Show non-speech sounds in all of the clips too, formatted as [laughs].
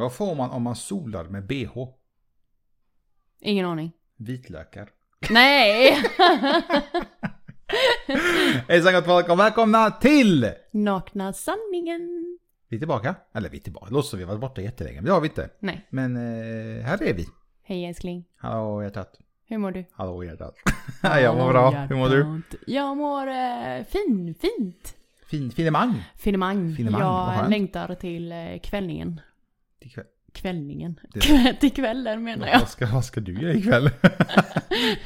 Vad får man om man solar med bh? Ingen aning. Vitlökar. Nej! [laughs] Hejsan gott folk och välkomna till! Nakna sanningen. Vi är tillbaka. Eller vi är tillbaka. Låtsas som vi har varit borta jättelänge. Men det har vi inte. Nej. Men eh, här är vi. Hej älskling. Hallå hjärtat. Hur mår du? Hallå hjärtat. [laughs] jag mår bra. Hur mår du? Jag mår eh, fin, fint. Fin, finemang. Finemang. Finemang, Jag längtar till eh, kvällningen. Till kväll. Kvällningen. Det- [laughs] till kvällen menar jag. Vad ska, vad ska du göra ikväll? [laughs]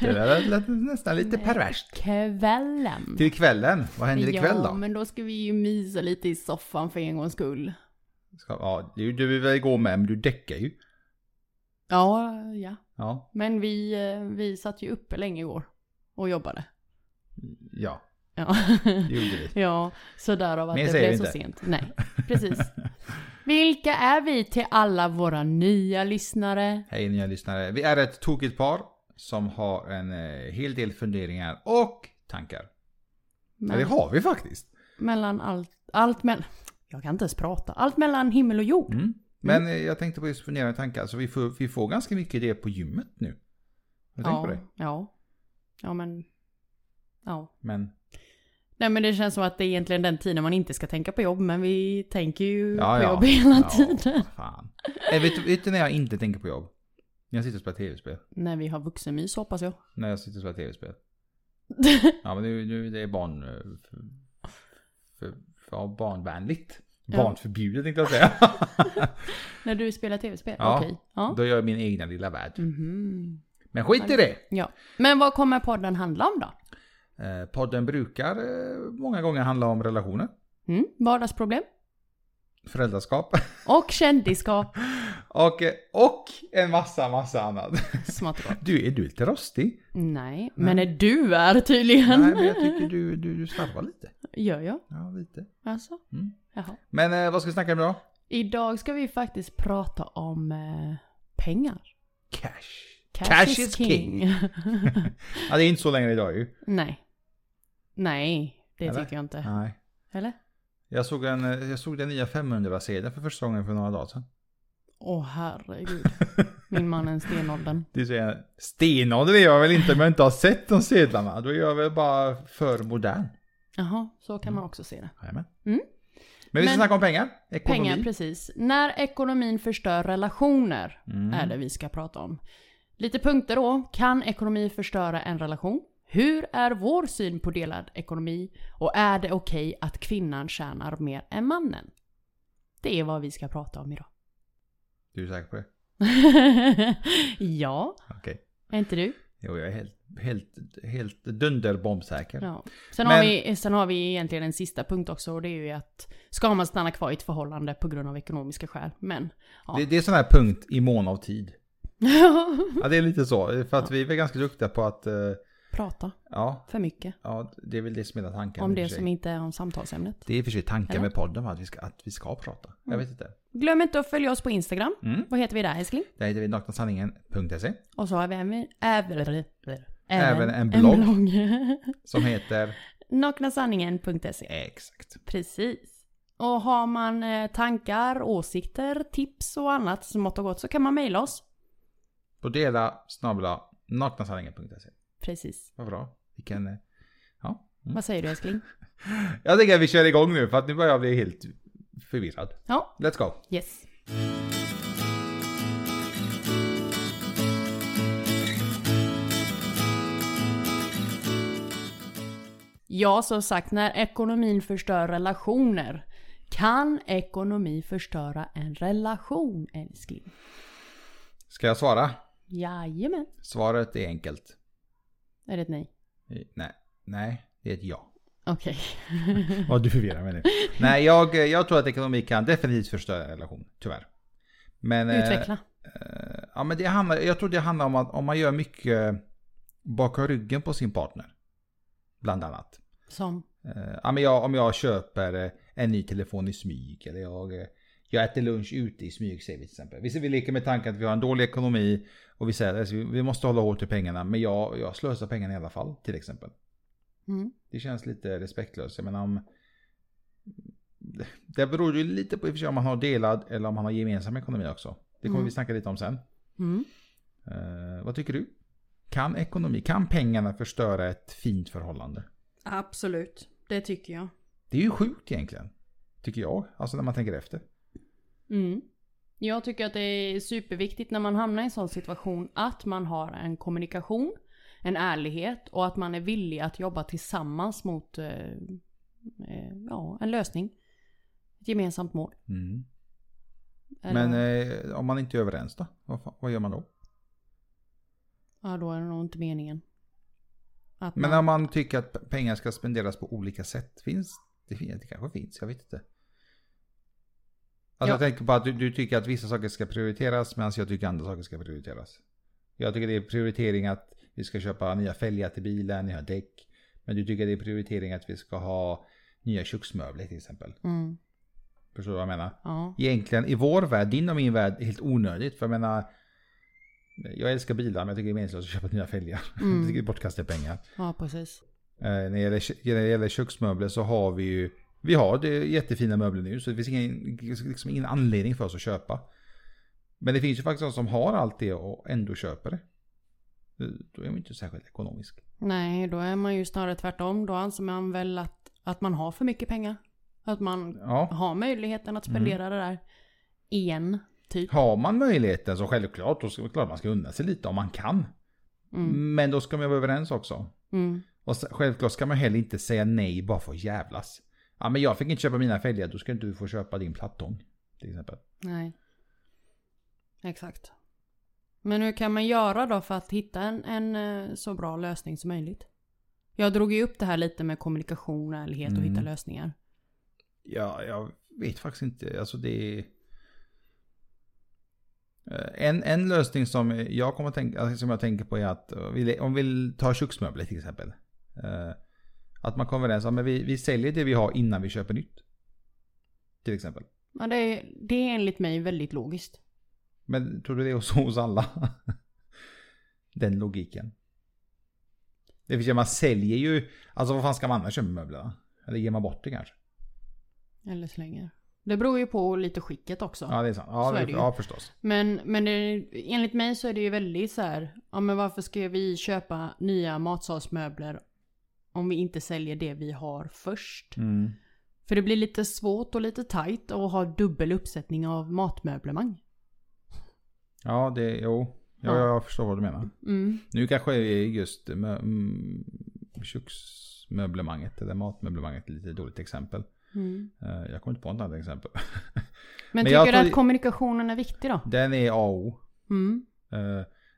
det där lät nästan lite perverst. Kvällen. Till kvällen. Vad händer ikväll Ja, då? men då ska vi ju mysa lite i soffan för en gångs skull. Ska, ja, du, du vill väl gå med men du däckar ju. Ja, ja. Ja. Men vi, eh, vi satt ju uppe länge igår och jobbade. Ja, Ja, det gjorde vi. [laughs] ja så därav att det blev så sent. Nej, precis. Vilka är vi till alla våra nya lyssnare? Hej nya lyssnare. Vi är ett tokigt par som har en eh, hel del funderingar och tankar. Ja, det Men, har vi faktiskt. mellan allt, allt mellan, jag kan inte ens prata, allt mellan himmel och jord. Mm. Men eh, jag tänkte på just funderingar och tankar. Så vi får, vi får ganska mycket idéer på gymmet nu. Har du tänkt på Ja, det? ja. Ja, men, ja. Men Nej men det känns som att det är egentligen den tiden man inte ska tänka på jobb, men vi tänker ju Ja, på ja. jobb hela Ja. tiden. fan. Eh, vet, vet du när jag inte tänker på jobb? När jag sitter och spelar tv-spel. När vi har vuxenmys hoppas jag. När jag sitter och spelar tv-spel. [laughs] Ja men nu, nu det är barn... eh, För, för, för barnvänligt. Barnförbjudet tänkte jag säga. [laughs] När du spelar tv-spel? Ja. Okej. Ja. Då gör jag min egna lilla värld. Mhm. Men skit i det! Ja. Men vad kommer podden handla om då? Eh, podden brukar eh, många gånger handla om relationer, Mm, vardagsproblem. föräldraskap [laughs] Och kändisskap. och, och en massa, massa annat. Gott. Du, är du lite rostig? Nej, men är du är tydligen. Nej, men jag tycker du, du, du slarvar lite. Gör jag? Ja, lite. Alltså? Mm. Jaha. Men eh, vad ska vi snacka om idag? Idag ska vi faktiskt prata om pengar. Cash. Cash, is king. [laughs] Ja, det är inte så länge idag ju. Nej. Nej, det Eller? tycker jag inte. Nej. Eller? Jag såg, en, eh, jag såg den nya 500-sedeln för första gången för några dagar sedan. Åh herregud. [laughs] Min man är en stenåldern. Det är så jag, stenålder är jag väl inte om jag inte har sett de sedlarna. Då är jag väl bara för modern. Jaha, så kan man också se det. Jajamän. Mm. Men vi ska Men- snacka om pengar. Ekonomi. Pengar, precis. När ekonomin förstör relationer Mm. är det vi ska prata om. Lite punkter då. Kan ekonomi förstöra en relation? Hur är vår syn på delad ekonomi? Och är det okej att kvinnan tjänar mer än mannen? Det är vad vi ska prata om idag. Du är säker på det? [laughs] ja, Okej. är inte du? Jo, jag är helt, helt, helt dunderbombsäker. Ja. Sen, Men- har vi, sen har vi egentligen en sista punkt också och det är ju att ska man stanna kvar i ett förhållande på grund av ekonomiska skäl? Men, ja. Det, det är sån här punkt i mån av tid. [laughs] Ja, det är lite så. För att vi är väl ganska duktiga på att, eh, Prata ja, för mycket. ja, det är väl det som är hela tanken. Om det som inte är om samtalsämnet. Det är i och för sig tanken med podden, att vi ska, att vi ska prata. Jag Mm. vet inte. Glöm inte att följa oss på Instagram. Mm. Vad heter vi där älskling? Där heter vi naknasanningen.se. Och så har vi även, även, Även en blogg. blogg. [laughs] Som heter... [laughs] Naknasanningen.se Exakt. Precis. Och har man eh, tankar, åsikter, tips och annat smått och gott så kan man mejla oss. På dela snabla naknasanningen.se. Precis. Vad bra. Vilken... eh, Ja. Mm. Vad säger du älskling? [laughs] Jag tycker att vi kör igång nu för att nu börjar jag bli helt förvirrad. Ja, Let's go. yes. Ja, som sagt, när ekonomin förstör relationer. Kan ekonomi förstöra en relation, älskling? Ska jag svara? Jajamän. Svaret är enkelt. Är det ett nej? Eh, Nej. Nej, det är ett ja. Okej. [laughs] Vad du förvirrar mig nu. Nej, jag, jag tror att ekonomi kan definitivt förstöra en relation. Tyvärr. Men... eh, Utveckla. Eh, ja, men det handlar, jag tror det handlar om att om man gör mycket bakom ryggen på sin partner. Bland annat. Som? Eh, ja, men jag, om jag köper eh, en ny telefon i smyg eller jag, jag äter lunch ute i smyg säger vi till exempel. Vi leker med tanken att vi har en dålig ekonomi och vi säger att vi måste hålla hårt i pengarna men jag, jag slösar pengarna i alla fall till exempel. Mm. Det känns lite respektlöst. Jag menar om... det beror ju lite på om man har delad eller om man har gemensam ekonomi också. Det kommer Mm. vi snacka lite om sen. Mm. Eh, vad tycker du? Kan ekonomi, kan pengarna förstöra ett fint förhållande? Absolut, det tycker jag. Det är ju sjukt egentligen. Tycker jag. Alltså när man tänker efter. Mm. Jag tycker att det är superviktigt när man hamnar i en sån situation att man har en kommunikation, en ärlighet och att man är villig att jobba tillsammans mot eh, eh, ja, en lösning. Ett gemensamt mål. Mm. Men eh, om man inte är överens då? Vad, vad gör man då? ja, då är det nog inte meningen. Att Men man, om man tycker att pengar ska spenderas på olika sätt. Finns det? Det kanske finns, jag vet inte. Alltså Ja. jag tänker på att du, du tycker att vissa saker ska prioriteras medan jag tycker andra saker ska prioriteras. Jag tycker det är prioritering att vi ska köpa nya fälgar till bilen, nya däck. Men du tycker det är prioritering att vi ska ha nya köksmöbler till exempel. mm, Förstår du vad jag menar? ja. Egentligen i vår värld, din och min värld, helt onödigt. För jag menar, jag älskar bilar men jag tycker det är meningslöst att köpa nya fälgar. [laughs] Mm. jag tycker det är bortkastade pengar. ja, precis. Eh, när, det gäller, när det gäller köksmöbler så har vi ju Vi har det jättefina möbler nu så det finns ingen, liksom ingen anledning för oss att köpa. Men det finns ju faktiskt de som har allt det och ändå köper det. Då är man inte särskilt ekonomisk. Nej, då är man ju snarare tvärtom. Då anser man väl att, att man har för mycket pengar. Att man Ja. har möjligheten att spendera det där en typ. Har man möjligheten så självklart, då ska klart man ska unna sig lite om man kan. Mm. Men då ska man vara överens också. Mm. Och självklart ska man heller inte säga nej bara för att jävlas. Ja men jag fick inte köpa mina fälgar, då ska inte du få köpa din plattång. Till exempel. Nej. Exakt. Men hur kan man göra då för att hitta en, en eh, så bra lösning som möjligt? Jag drog ju upp det här lite med kommunikation, ärlighet och Mm. hitta lösningar. Ja, jag vet faktiskt inte. Alltså det är... Eh, En, en lösning som jag, kommer tänka, som jag tänker på är att eh, vi- om vi tar köksmöbler till exempel. Att man kommer överens om att vi, vi säljer det vi har innan vi köper nytt. Till exempel. Ja, det, är, det är enligt mig väldigt logiskt. Men tror du det är så hos alla? [laughs] Den logiken. Det vill säga man säljer ju, alltså vad fan ska man annars köpa möblerna? Eller ger man bort det kanske? Eller slänger. Det beror ju på lite skicket också. Ja det är sant. Ja, Så är det, det ju. ja förstås. Men, men det, enligt mig så är det ju väldigt så här. Ja men varför ska vi köpa nya matsalsmöbler om vi inte säljer det vi har först? Mm. För det blir lite svårt och lite tajt att ha dubbel uppsättning av matmöblemang. Ja det, jo. Ja, Ja. jag förstår vad du menar. Mm. Nu kanske är just mm, köksmöblemanget eller matmöblemanget ett lite dåligt exempel. Mm. Eh, Jag kommer inte på något annat exempel. [laughs] Men, Men tycker jag du att kommunikationen är viktig då? Den är A och O. Mm.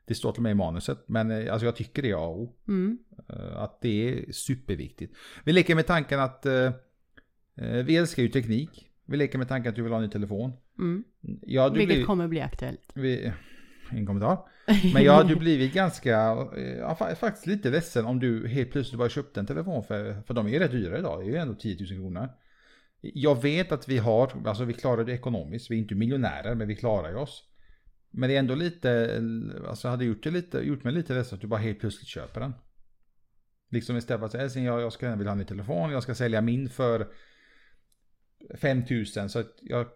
Det står till och med i manuset. Men eh, alltså jag tycker det är A och O. Mm. Eh, Att det är superviktigt. Vi leker med tanken att eh, eh, vi älskar ju teknik. Vi leker med tanken att du vill ha en ny telefon. Mm. Hade Vilket blivit, kommer bli aktuellt. vi, en kommentar. Men jag hade ju blivit ganska, ja, fa- faktiskt lite ledsen om du helt plötsligt bara köpte en telefon för, för de är ju rätt dyra idag. Det är ju ändå 10 000 kronor. Jag vet att vi har, alltså vi klarar det ekonomiskt. Vi är inte miljonärer men vi klarar ju oss. Men det är ändå lite, alltså hade gjort, det lite, gjort mig lite ledsen att du bara helt plötsligt köper den. Liksom istället för att säga "Älskling, jag, jag ska vilja ha en ny telefon, jag ska sälja min för 5000 så att jag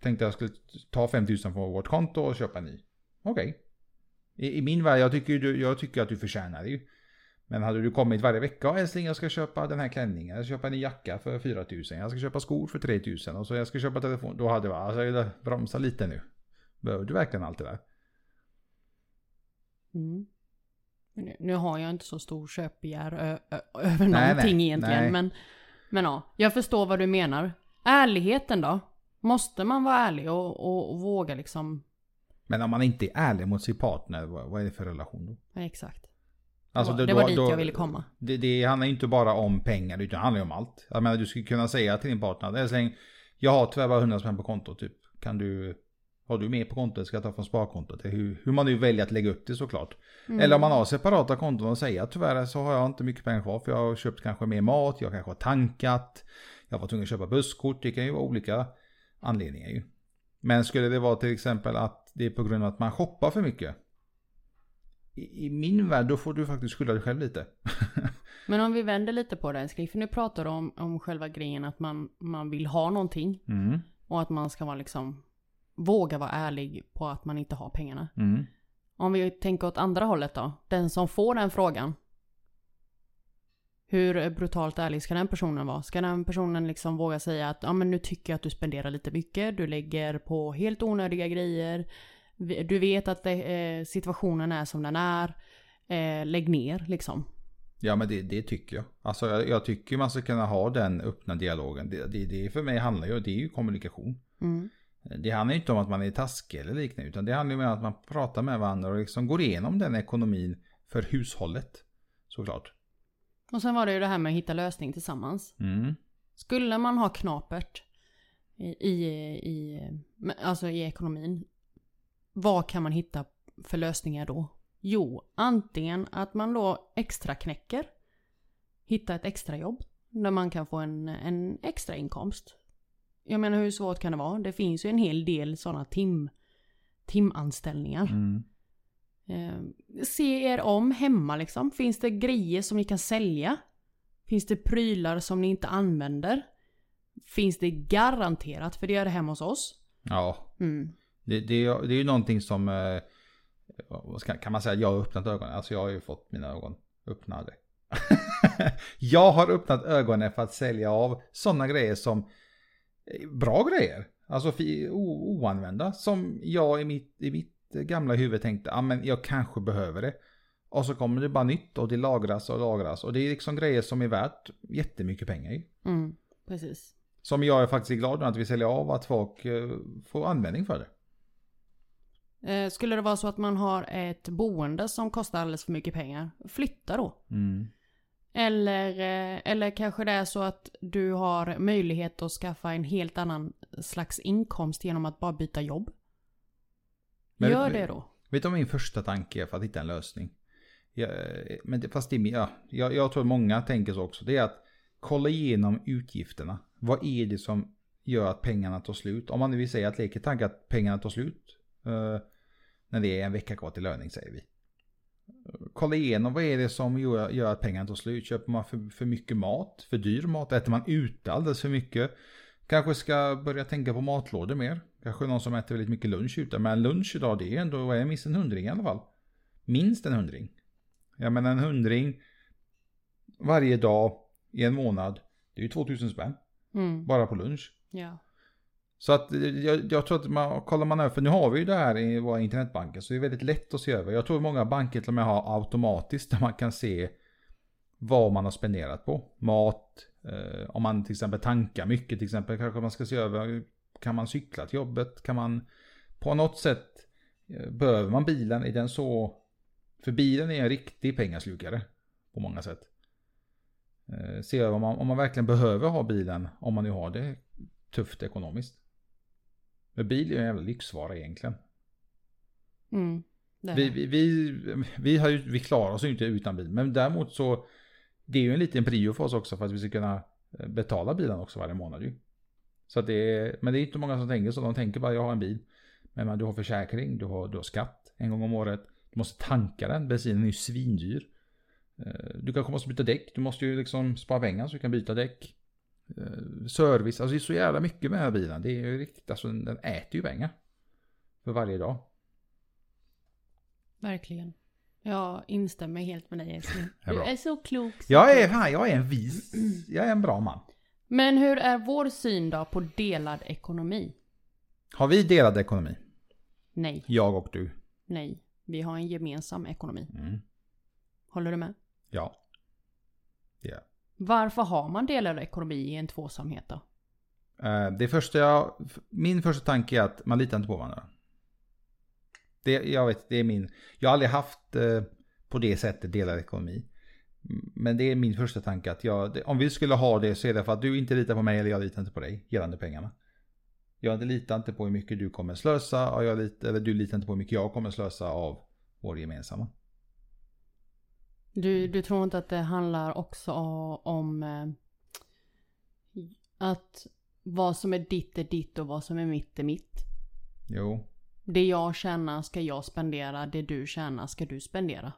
tänkte jag skulle ta 5000 från vårt konto och köpa en ny. Okej. I, I min värld, jag tycker, ju du, jag tycker att du förtjänar det ju. Men hade du kommit varje vecka och älskling jag ska köpa den här klänningen, jag ska köpa en jacka för 4000, jag ska köpa skor för 3000 och så jag ska köpa telefon. Då hade jag alltså jag bromsa lite nu. Behöver du verkligen allt det där? Mm. Nu, nu har jag inte så stor köpbegär över Nej, någonting nej, egentligen. nej. Men, men ja, jag förstår vad du menar. Ärligheten då? Måste man vara ärlig och, och, och våga liksom? Men om man inte är ärlig mot sin partner, vad, vad är det för relation då? Ja, exakt. Alltså, det då- var dit då- jag ville komma. Det, det handlar inte bara om pengar utan det handlar ju om allt. Jag menar du skulle kunna säga till din partner, älskling, jag har tyvärr bara 100 spänn på kontot typ. Kan du, har du mer på kontot ska jag ta från sparkontot? Hur, hur man nu väljer att lägga upp det såklart. Mm. Eller om man har separata konton och säger tyvärr så har jag inte mycket pengar kvar för jag har köpt kanske mer mat, jag kanske har tankat, jag var tvungen att köpa busskort, det kan ju vara olika anledningar ju. Men skulle det vara till exempel att det är på grund av att man shoppar för mycket. i, i min värld då får du faktiskt skylla dig själv lite. [laughs] Men om vi vänder lite på det älskling, för nu pratar du om, om själva grejen att man, man vill ha någonting. Mm. Och att man ska vara liksom, våga vara ärlig på att man inte har pengarna. Mm. Om vi tänker åt andra hållet då, den som får den frågan. Hur brutalt ärlig ska den personen vara? Ska den personen liksom våga säga att ja men nu tycker jag att du spenderar lite mycket, du lägger på helt onödiga grejer. Du vet att det, eh, situationen är som den är. Eh, lägg ner liksom. Ja men det, det tycker jag. Alltså jag, jag tycker man ska kunna ha den öppna dialogen. Det, det, det för mig handlar ju, det är ju kommunikation. Mm. Det handlar ju inte om att man är taskig eller liknande. Utan det handlar ju om att man pratar med varandra och liksom går igenom den ekonomin för hushållet. Såklart. Och sen var det ju det här med att hitta lösning tillsammans. Mm. Skulle man ha knapert i, i, i, alltså i ekonomin. Vad kan man hitta för lösningar då? Jo, antingen att man då extra knäcker. Hitta ett extra jobb. Där man kan få en, en extra inkomst. Jag menar hur svårt kan det vara? Det finns ju en hel del sådana tim, timanställningar. Mm. Eh, se er om hemma liksom. Finns det grejer som ni kan sälja? Finns det prylar som ni inte använder? Finns det garanterat, för det gör det hemma hos oss. Ja, Mm. det, det, är- det är ju någonting som... eh, kan man säga att jag har öppnat ögonen? Alltså jag har ju fått mina ögon öppnade. [laughs] jag har öppnat ögonen för att sälja av sådana grejer som... Bra grejer. Alltså oanvända. Som jag i mitt, i mitt gamla huvud tänkte, ja men jag kanske behöver det. Och så kommer det bara nytt och det lagras och lagras. Och det är liksom grejer som är värt jättemycket pengar i. Mm, precis. Som jag är faktiskt glad att vi säljer av att folk eh, får användning för det. Eh, skulle det vara så att man har ett boende som kostar alldeles för mycket pengar, flytta då. Eller, eh, eller kanske det är så att du har möjlighet att skaffa en helt annan slags inkomst genom att bara byta jobb. Men- Gör det då. Vet du vad min första tanke är för att hitta en lösning? Jag, men det, fast det ja, jag, jag tror många tänker så också. Det är att kolla igenom utgifterna. Vad är det som gör att pengarna tar slut? Om man nu vill säga att leker tanke att pengarna tar slut. eh, när det är en vecka kvar till löning säger vi. Kolla igenom vad är det som gör, att pengarna tar slut. Köper man för, för mycket mat? För dyr mat? Äter man ute alldeles för mycket? Kanske ska börja tänka på matlådor mer. Kanske någon som äter väldigt mycket lunch ute. Men lunch idag det är ändå är minst en hundring i alla fall. Minst en hundring. Jag menar en hundring varje dag i en månad. Det är ju 2000 spänn. Mm. Bara på lunch. Ja. Så att eh, jag, jag tror att man, kollar man över, för nu har vi ju det här i våra internetbanker. Så det är väldigt lätt att se över. Jag tror många banker till och med har automatiskt [laughs] där man kan se vad man har spenderat på. Mat, eh, om man till exempel tankar mycket till exempel. Kanske man ska se över, kan man cykla till jobbet? Kan man på något sätt, eh, behöver man bilen? Är den så, för bilen är en riktig pengaslukare på många sätt. Eh, se över om man, om man verkligen behöver ha bilen, om man nu har det tufft ekonomiskt. Men bil är ju en jävla lyxvara egentligen. Mm. Vi, vi, vi, vi, har ju, vi klarar oss ju inte utan bil. Men däremot så det är ju en liten prio för oss också för att vi ska kunna eh, betala bilen också varje månad ju. Så att det är, men det är inte många som tänker så. De tänker bara jag har en bil. Men man, du har försäkring, du har, du har skatt en gång om året. Du måste tanka den, bensinen är ju svindyr. Eh, Du kanske måste byta däck, du måste ju liksom spara pengar så du kan byta däck. Eh, Service, alltså det är så jävla mycket med den här bilen. Det är ju riktigt, alltså den äter ju pengar. För varje dag. Verkligen. Jag instämmer helt med dig älskling. [laughs] Du är så klok. så Jag är, fan, jag är en vis, [clears throat] jag är en bra man. Men hur är vår syn då på delad ekonomi? Har vi delad ekonomi? Nej, Jag och du? nej. Vi har en gemensam ekonomi. Mm. Håller du med? Ja. Ja. Varför har man delad ekonomi i en tvåsamhet då? Eh, det första jag, min första tanke är att man litar inte på varandra. Det, jag vet, det är min, jag har aldrig haft eh, på det sättet delad ekonomi. Men det är min första tanke att jag, om vi skulle ha det så är det för att du inte litar på mig eller jag litar inte på dig gällande pengarna. Jag litar inte på hur mycket du kommer slösa och jag litar, eller du litar inte på hur mycket jag kommer slösa av vår gemensamma. Du, du tror inte att det handlar också om eh, att vad som är ditt är ditt och vad som är mitt är mitt? Jo, Det jag tjänar ska jag spendera, det du tjänar ska du spendera.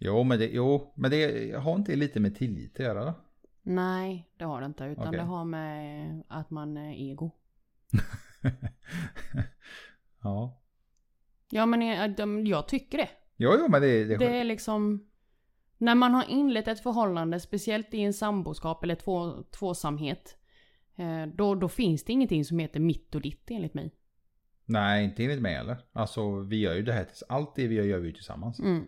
Jo, men det, jo, men det har inte lite med tillit att göra då? Nej, det har det inte. Utan Okej. det har med att man är ego. [laughs] ja. Ja men jag, de- jag tycker det. Jo, jo, men det, det, Det är liksom... När man har inlett ett förhållande, speciellt i en samboskap eller två, tvåsamhet. eh, Då, då finns det ingenting som heter mitt och ditt enligt mig. Nej, inte enligt mig heller. Alltså, vi gör ju det här, allt det vi gör gör vi ju tillsammans. Mm.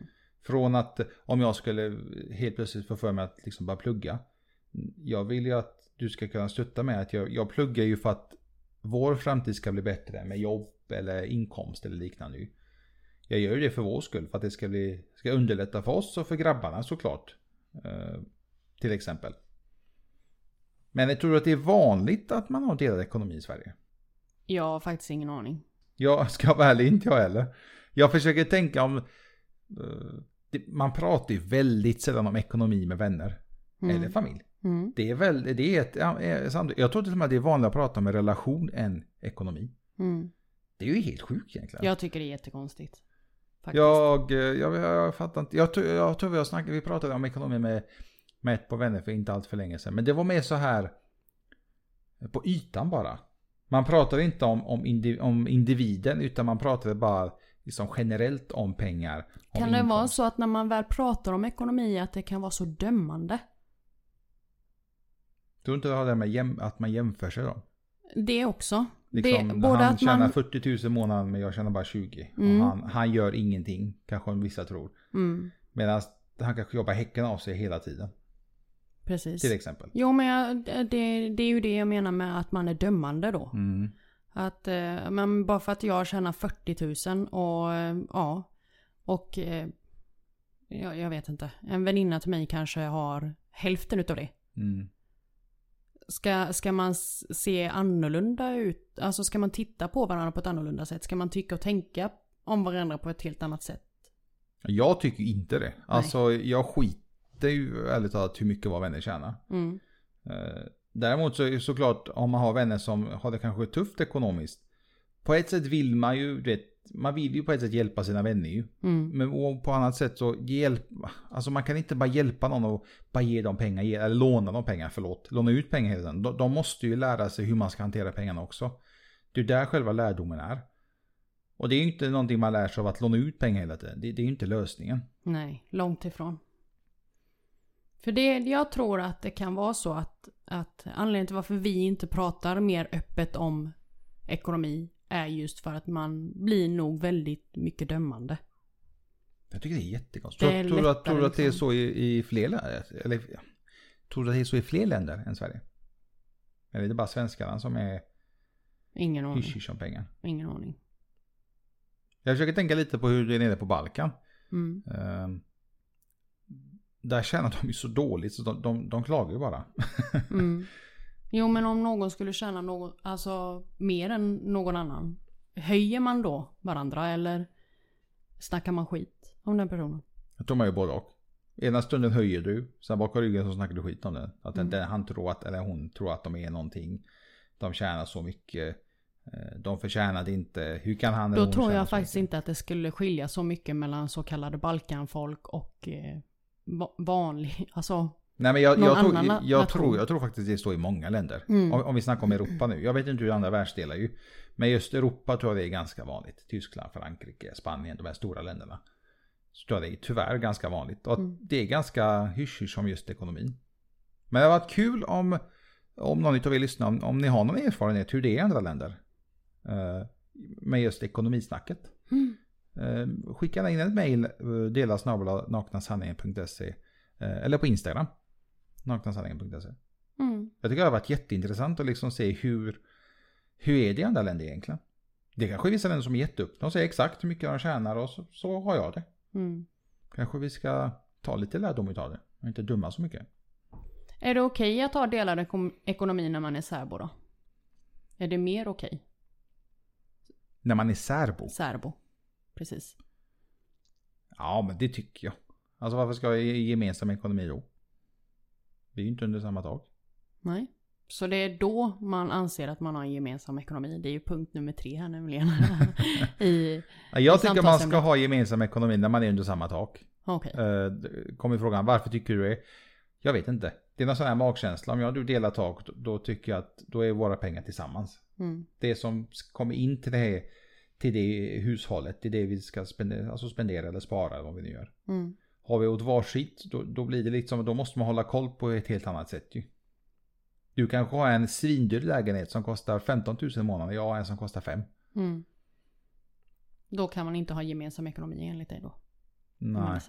Från att om jag skulle helt plötsligt få för mig att liksom bara plugga. Jag vill ju att du ska kunna stötta mig. Att jag, jag pluggar ju för att vår framtid ska bli bättre med jobb eller inkomst eller liknande. Jag gör ju det för vår skull. För att det ska, bli, ska underlätta för oss och för grabbarna såklart. Eh, till exempel. Men jag tror att det är vanligt att man har delad ekonomi i Sverige. Jag har faktiskt ingen aning. [laughs] Jag ska vara ärlig, inte jag heller. Jag försöker tänka om... eh, man pratar ju väldigt sällan om ekonomi med vänner. Mm. Eller familj. Mm. Det är väl, det är ett, eh, jag tror till och med att det är vanligare att prata om relation än ekonomi. Mm. Det är ju helt sjukt egentligen. Jag tycker det är jättekonstigt. Jag, eh, jag, jag fattar inte. Jag, tror- jag tror vi har snackat, vi pratade om ekonomi med, med ett par vänner för inte allt för länge sedan. Men det var mer så här på ytan bara. Man pratade inte om, om, indiv, om individen utan man pratade bara liksom generellt om pengar. Om Kan det vara inkomst. så att när man väl pratar om ekonomi att det kan vara så dömande? Tror du inte det har det med att man jämför sig då? Det också. Liksom, det, både han att tjänar man... 40 000 i månaden men jag tjänar bara 20. Mm. Och han, han gör ingenting, kanske vissa tror. Mm, Medan han kanske jobbar häcken av sig hela tiden. precis. Till exempel. Jo men jag, det, det är ju det jag menar med att man är dömande då. Mm. Att, eh, men bara för att jag tjänar 40 000 och eh, ja. Och eh, jag, jag vet inte. En väninna till mig kanske har hälften utav det. Mm. Ska, ska man se annorlunda ut? Alltså ska man titta på varandra på ett annorlunda sätt? Ska man tycka och tänka om varandra på ett helt annat sätt? Jag tycker inte det. Alltså jag skiter ju ärligt talat hur mycket våra vänner tjänar. Mm. Eh, Däremot så är det såklart om man har vänner som har det kanske tufft ekonomiskt. På ett sätt vill man ju, vet, man vill ju på ett sätt hjälpa sina vänner ju. Mm. Men på annat sätt så hjälp, alltså man kan inte bara hjälpa någon och bara ge dem pengar, ge, eller låna dem pengar, förlåt. Låna ut pengar hela tiden. De, de måste ju lära sig hur man ska hantera pengarna också. Det är där själva lärdomen är. Och det är ju inte någonting man lär sig av att låna ut pengar hela tiden. Det, det är ju inte lösningen. Nej, långt ifrån. För det, jag tror att det kan vara så att, att anledningen till varför vi inte pratar mer öppet om ekonomi är just för att man blir nog väldigt mycket dömande. Jag tycker det är jättekonstigt. Det är tror, tror, du att, lättare tror du att det är liksom. så i, i fler länder? Eller tror du att det är så i fler länder än Sverige? Eller är det bara svenskarna som är Ingen aning. hysch om pengar? Ingen aning. Jag försöker tänka lite på hur det är nere på Balkan. Mm. Ehm, där tjänar de ju så dåligt så de, de, de klagar ju bara. Mm. [laughs] Jo men om någon skulle tjäna någon, alltså mer än någon annan. Höjer man då varandra eller snackar man skit om den personen? Jag tror man gör både och. Ena stunden höjer du, sen bakom ryggen så snackar du skit om den. Att Mm. den, han tror att, eller hon tror att de är någonting. De tjänar så mycket. eh, De förtjänade inte. Hur kan han eller Då hon tror jag faktiskt mycket? inte att det skulle skilja så mycket mellan så kallade Balkanfolk och eh, va- vanlig, [laughs] alltså. Nej men jag, jag, tror, jag, tror, jag tror faktiskt det så i många länder. Mm. Om, om vi snackar om Europa nu. Jag vet inte hur andra världsdelar är ju. Men just Europa tror jag det är ganska vanligt. Tyskland, Frankrike, Spanien, de här stora länderna. Så tror jag det är tyvärr ganska vanligt. Och Mm. det är ganska hysch om just ekonomin. Men det har varit kul om, om någon av er lyssnar, om, om ni har någon erfarenhet hur det är i andra länder. eh, med just ekonomisnacket. Mm. Eh, skicka in ett mejl, uh, dela snabel naknasanningen.se eh, eller på Instagram. Naknasanningen.se. Mm. Jag tycker det har varit jätteintressant att liksom se hur, hur är det i andra länder egentligen. Det kanske är vissa länder som är jätteupp. De säger exakt hur mycket de tjänar och så, så har jag det. Mm. Kanske vi ska ta lite lärdom utav det och inte dumma så mycket. Är det okej att ha delad ekonomi när man är särbo då? Är det mer okej? När man är särbo. Särbo. Precis. Ja men det tycker jag. Alltså varför ska jag ge gemensam ekonomi då? Vi är ju inte under samma tak. Nej. Så det är då man anser att man har en gemensam ekonomi. Det är ju punkt nummer tre här nämligen. [laughs] I, Ja, Jag I tycker man ska ha gemensam ekonomi när man är under samma tak. Okej. Uh, kommer frågan varför tycker du det? Jag vet inte. Det är någon sån här magkänsla. Om jag och du delar tak då, då tycker jag att då är våra pengar tillsammans. Mm. Det som kommer in till det här till det hushållet, det är det vi ska spendera, alltså spendera eller spara eller vad vi nu gör. Mm. Har vi åt varsitt, då, då blir det liksom, då måste man hålla koll på ett helt annat sätt ju. Du kanske har en svindyr lägenhet som kostar 15 000 i månaden, jag har en som kostar 5. Mm. Då kan man inte ha gemensam ekonomi enligt dig då? Nej,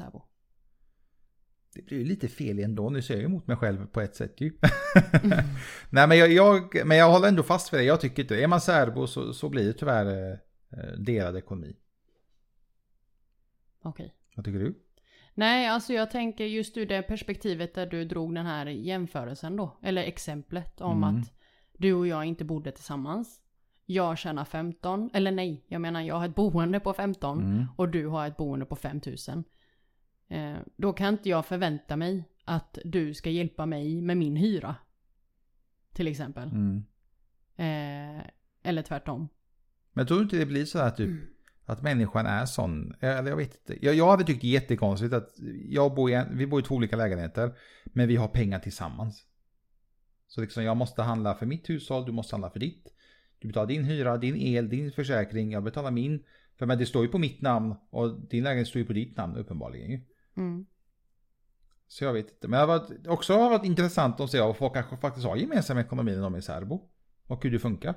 det blir ju lite fel ändå, nu ser jag emot mig själv på ett sätt ju. [laughs] [laughs] Nej men jag, jag, men jag håller ändå fast vid det, jag tycker inte, är man särbo så, så blir det tyvärr eh, delad ekonomi. Okej. Vad tycker du? Nej, alltså jag tänker just ur det perspektivet där du drog den här jämförelsen då. Eller exemplet om Mm. att du och jag inte bodde tillsammans. Jag tjänar 15, eller nej, jag menar jag har ett boende på 15 Mm. och du har ett boende på 5000. Eh, då kan inte jag förvänta mig att du ska hjälpa mig med min hyra. Till exempel. Mm. Eh, eller tvärtom. Men tror du inte det blir så här typ att människan är sån? Eller jag vet inte. Jag, jag hade tyckt det är jättekonstigt att jag bor i vi bor i två olika lägenheter. Men vi har pengar tillsammans. Så liksom jag måste handla för mitt hushåll, du måste handla för ditt. Du betalar din hyra, din el, din försäkring, jag betalar min. För men det står ju på mitt namn och din lägenhet står ju på ditt namn uppenbarligen ju. Mm. Så jag vet inte. Men det har varit, också har varit intressant att se vad folk kanske faktiskt har gemensam ekonomi när de är särbo. Och hur det funkar.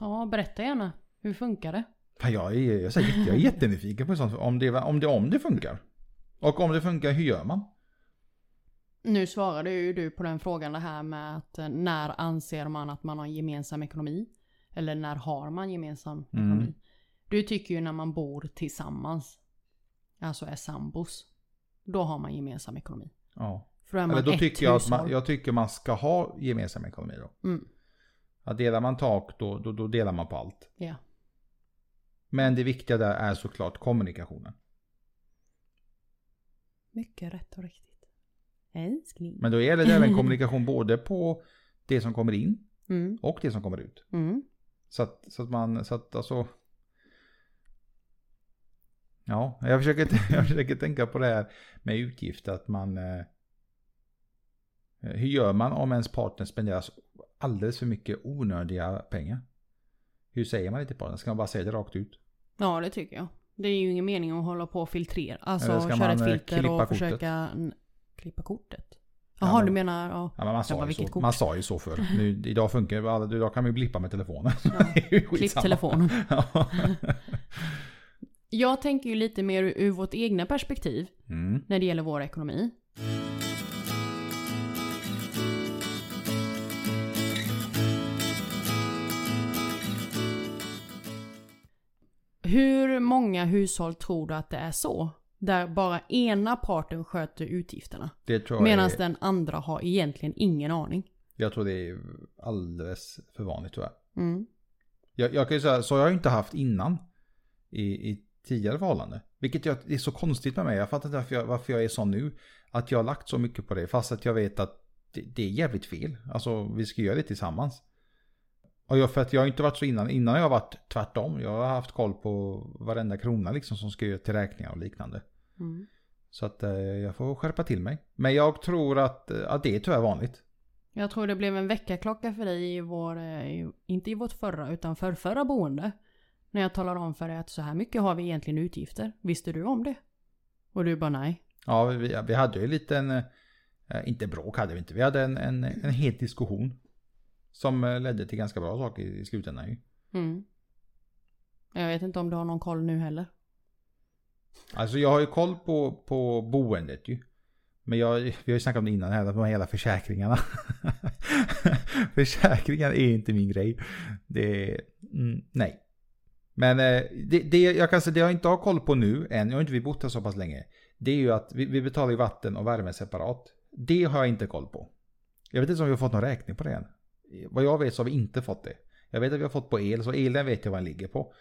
Ja, berätta gärna. Hur funkar det? Fan, jag, är, jag, säger, jag är jättenyfiken på sånt. Om det, om, det, om det funkar. Och om det funkar, hur gör man? Nu svarade ju du på den frågan det här med att eh, när anser man att man har gemensam ekonomi? Eller när har man gemensam Mm. ekonomi? Du tycker ju när man bor tillsammans. Alltså är sambos. Då har man gemensam ekonomi. Ja. För då är man Eller då ett tycker jag att man, jag tycker man ska ha gemensam ekonomi då. Mm, Att delar man tak då, då, då delar man på allt. ja. Men det viktiga där är såklart kommunikationen. Mycket rätt och riktigt. Älskling. Men då gäller det även [laughs] kommunikation både på det som kommer in Mm, och det som kommer ut. mm, Så att, så att man, så att alltså. Ja, jag försöker, [laughs] jag försöker tänka på det här med utgifter. Att man. Eh, hur gör man om ens partner spenderar alldeles för mycket onödiga pengar? Hur säger man det till partnern? Ska man bara säga det rakt ut? Ja, det tycker jag. Det är ju ingen mening att hålla på och filtrera. Alltså Eller ska köra man, ett eh, filter och försöka... Klippa kortet? Ja, Jaha, men- du menar... Ja. Ja, men man, Ja, sa ju så, kort? man sa ju så förr. Nu, idag funkar det. Idag kan man ju blippa med telefonen. Ja. [laughs] Klipp telefonen. Ja. [laughs] Jag tänker ju lite mer ur, ur vårt egna perspektiv Mm. när det gäller vår ekonomi. Hur många hushåll tror du att det är så? Där bara ena parten sköter utgifterna. Medan är, den andra har egentligen ingen aning. Jag tror det är alldeles för vanligt jag. Mm. Jag, jag kan ju säga, så har jag inte haft innan. I, i tidigare förhållande. Vilket jag, det är så konstigt med mig. Jag fattar inte varför jag, varför jag är sån nu. Att jag har lagt så mycket på det. Fast att jag vet att det, det är jävligt fel. Alltså vi ska göra det tillsammans. Och jag, för att jag har inte varit så innan. Innan har jag varit tvärtom. Jag har haft koll på varenda krona liksom som ska till räkningar och liknande. Mm. Så att eh, jag får skärpa till mig. Men jag tror att, eh, att det är tyvärr vanligt. Jag tror det blev en väckarklocka för dig i vår, eh, inte i vårt förra utan för förra boende. När jag talade om för dig att så här mycket har vi egentligen utgifter. Visste du om det? Och du bara nej. Ja, vi, vi hade ju en liten, inte bråk hade vi inte, vi hade en, en, en het diskussion. Som eh, ledde till ganska bra saker i slutändan ju. Mm. Jag vet inte om du har någon koll nu heller. Alltså jag har ju koll på, på boendet ju. Men jag, vi har ju snackat om det innan här, de hela försäkringarna. [laughs] Försäkringar är inte min grej. Det mm, nej. Men eh, det, det jag kan säga, det jag inte har koll på nu än, jag har inte vi bott här så pass länge. Det är ju att vi, vi betalar ju vatten och värme separat. Det har jag inte koll på. Jag vet inte om vi har fått någon räkning på det än. Vad jag vet så har vi inte fått det. Jag vet att vi har fått på el, så elen vet jag vad den ligger på.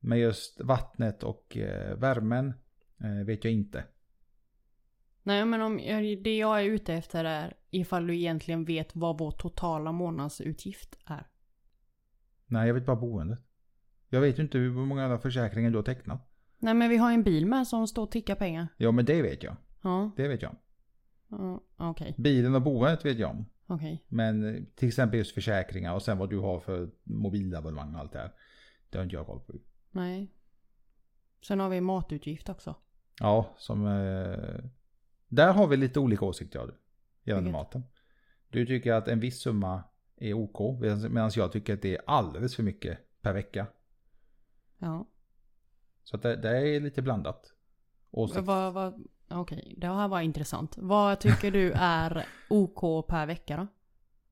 Men just vattnet och eh, värmen eh, vet jag inte. Nej men om, det jag är ute efter är ifall du egentligen vet vad vår totala månadsutgift är. Nej, jag vet bara boendet. Jag vet ju inte hur många andra försäkringar du har tecknat. Nej men vi har en bil med som står och tickar pengar. Ja, men det vet jag. Ja, Det vet jag. ja, okej, Bilen och boendet vet jag om. Okej. Men eh, till exempel just försäkringar och sen vad du har för mobilabonnemang och allt det här. Det har inte jag koll på. Nej. Sen har vi matutgift också. Ja, som... Eh, där har vi lite olika åsikter ja, du, gällande Vilket? maten. Du tycker att en viss summa är OK. Medan jag tycker att det är alldeles för mycket per vecka. Ja. Så att det, det är lite blandat. Åsikt. Vad, vad, okej, det här var intressant. Vad tycker du är OK per vecka då?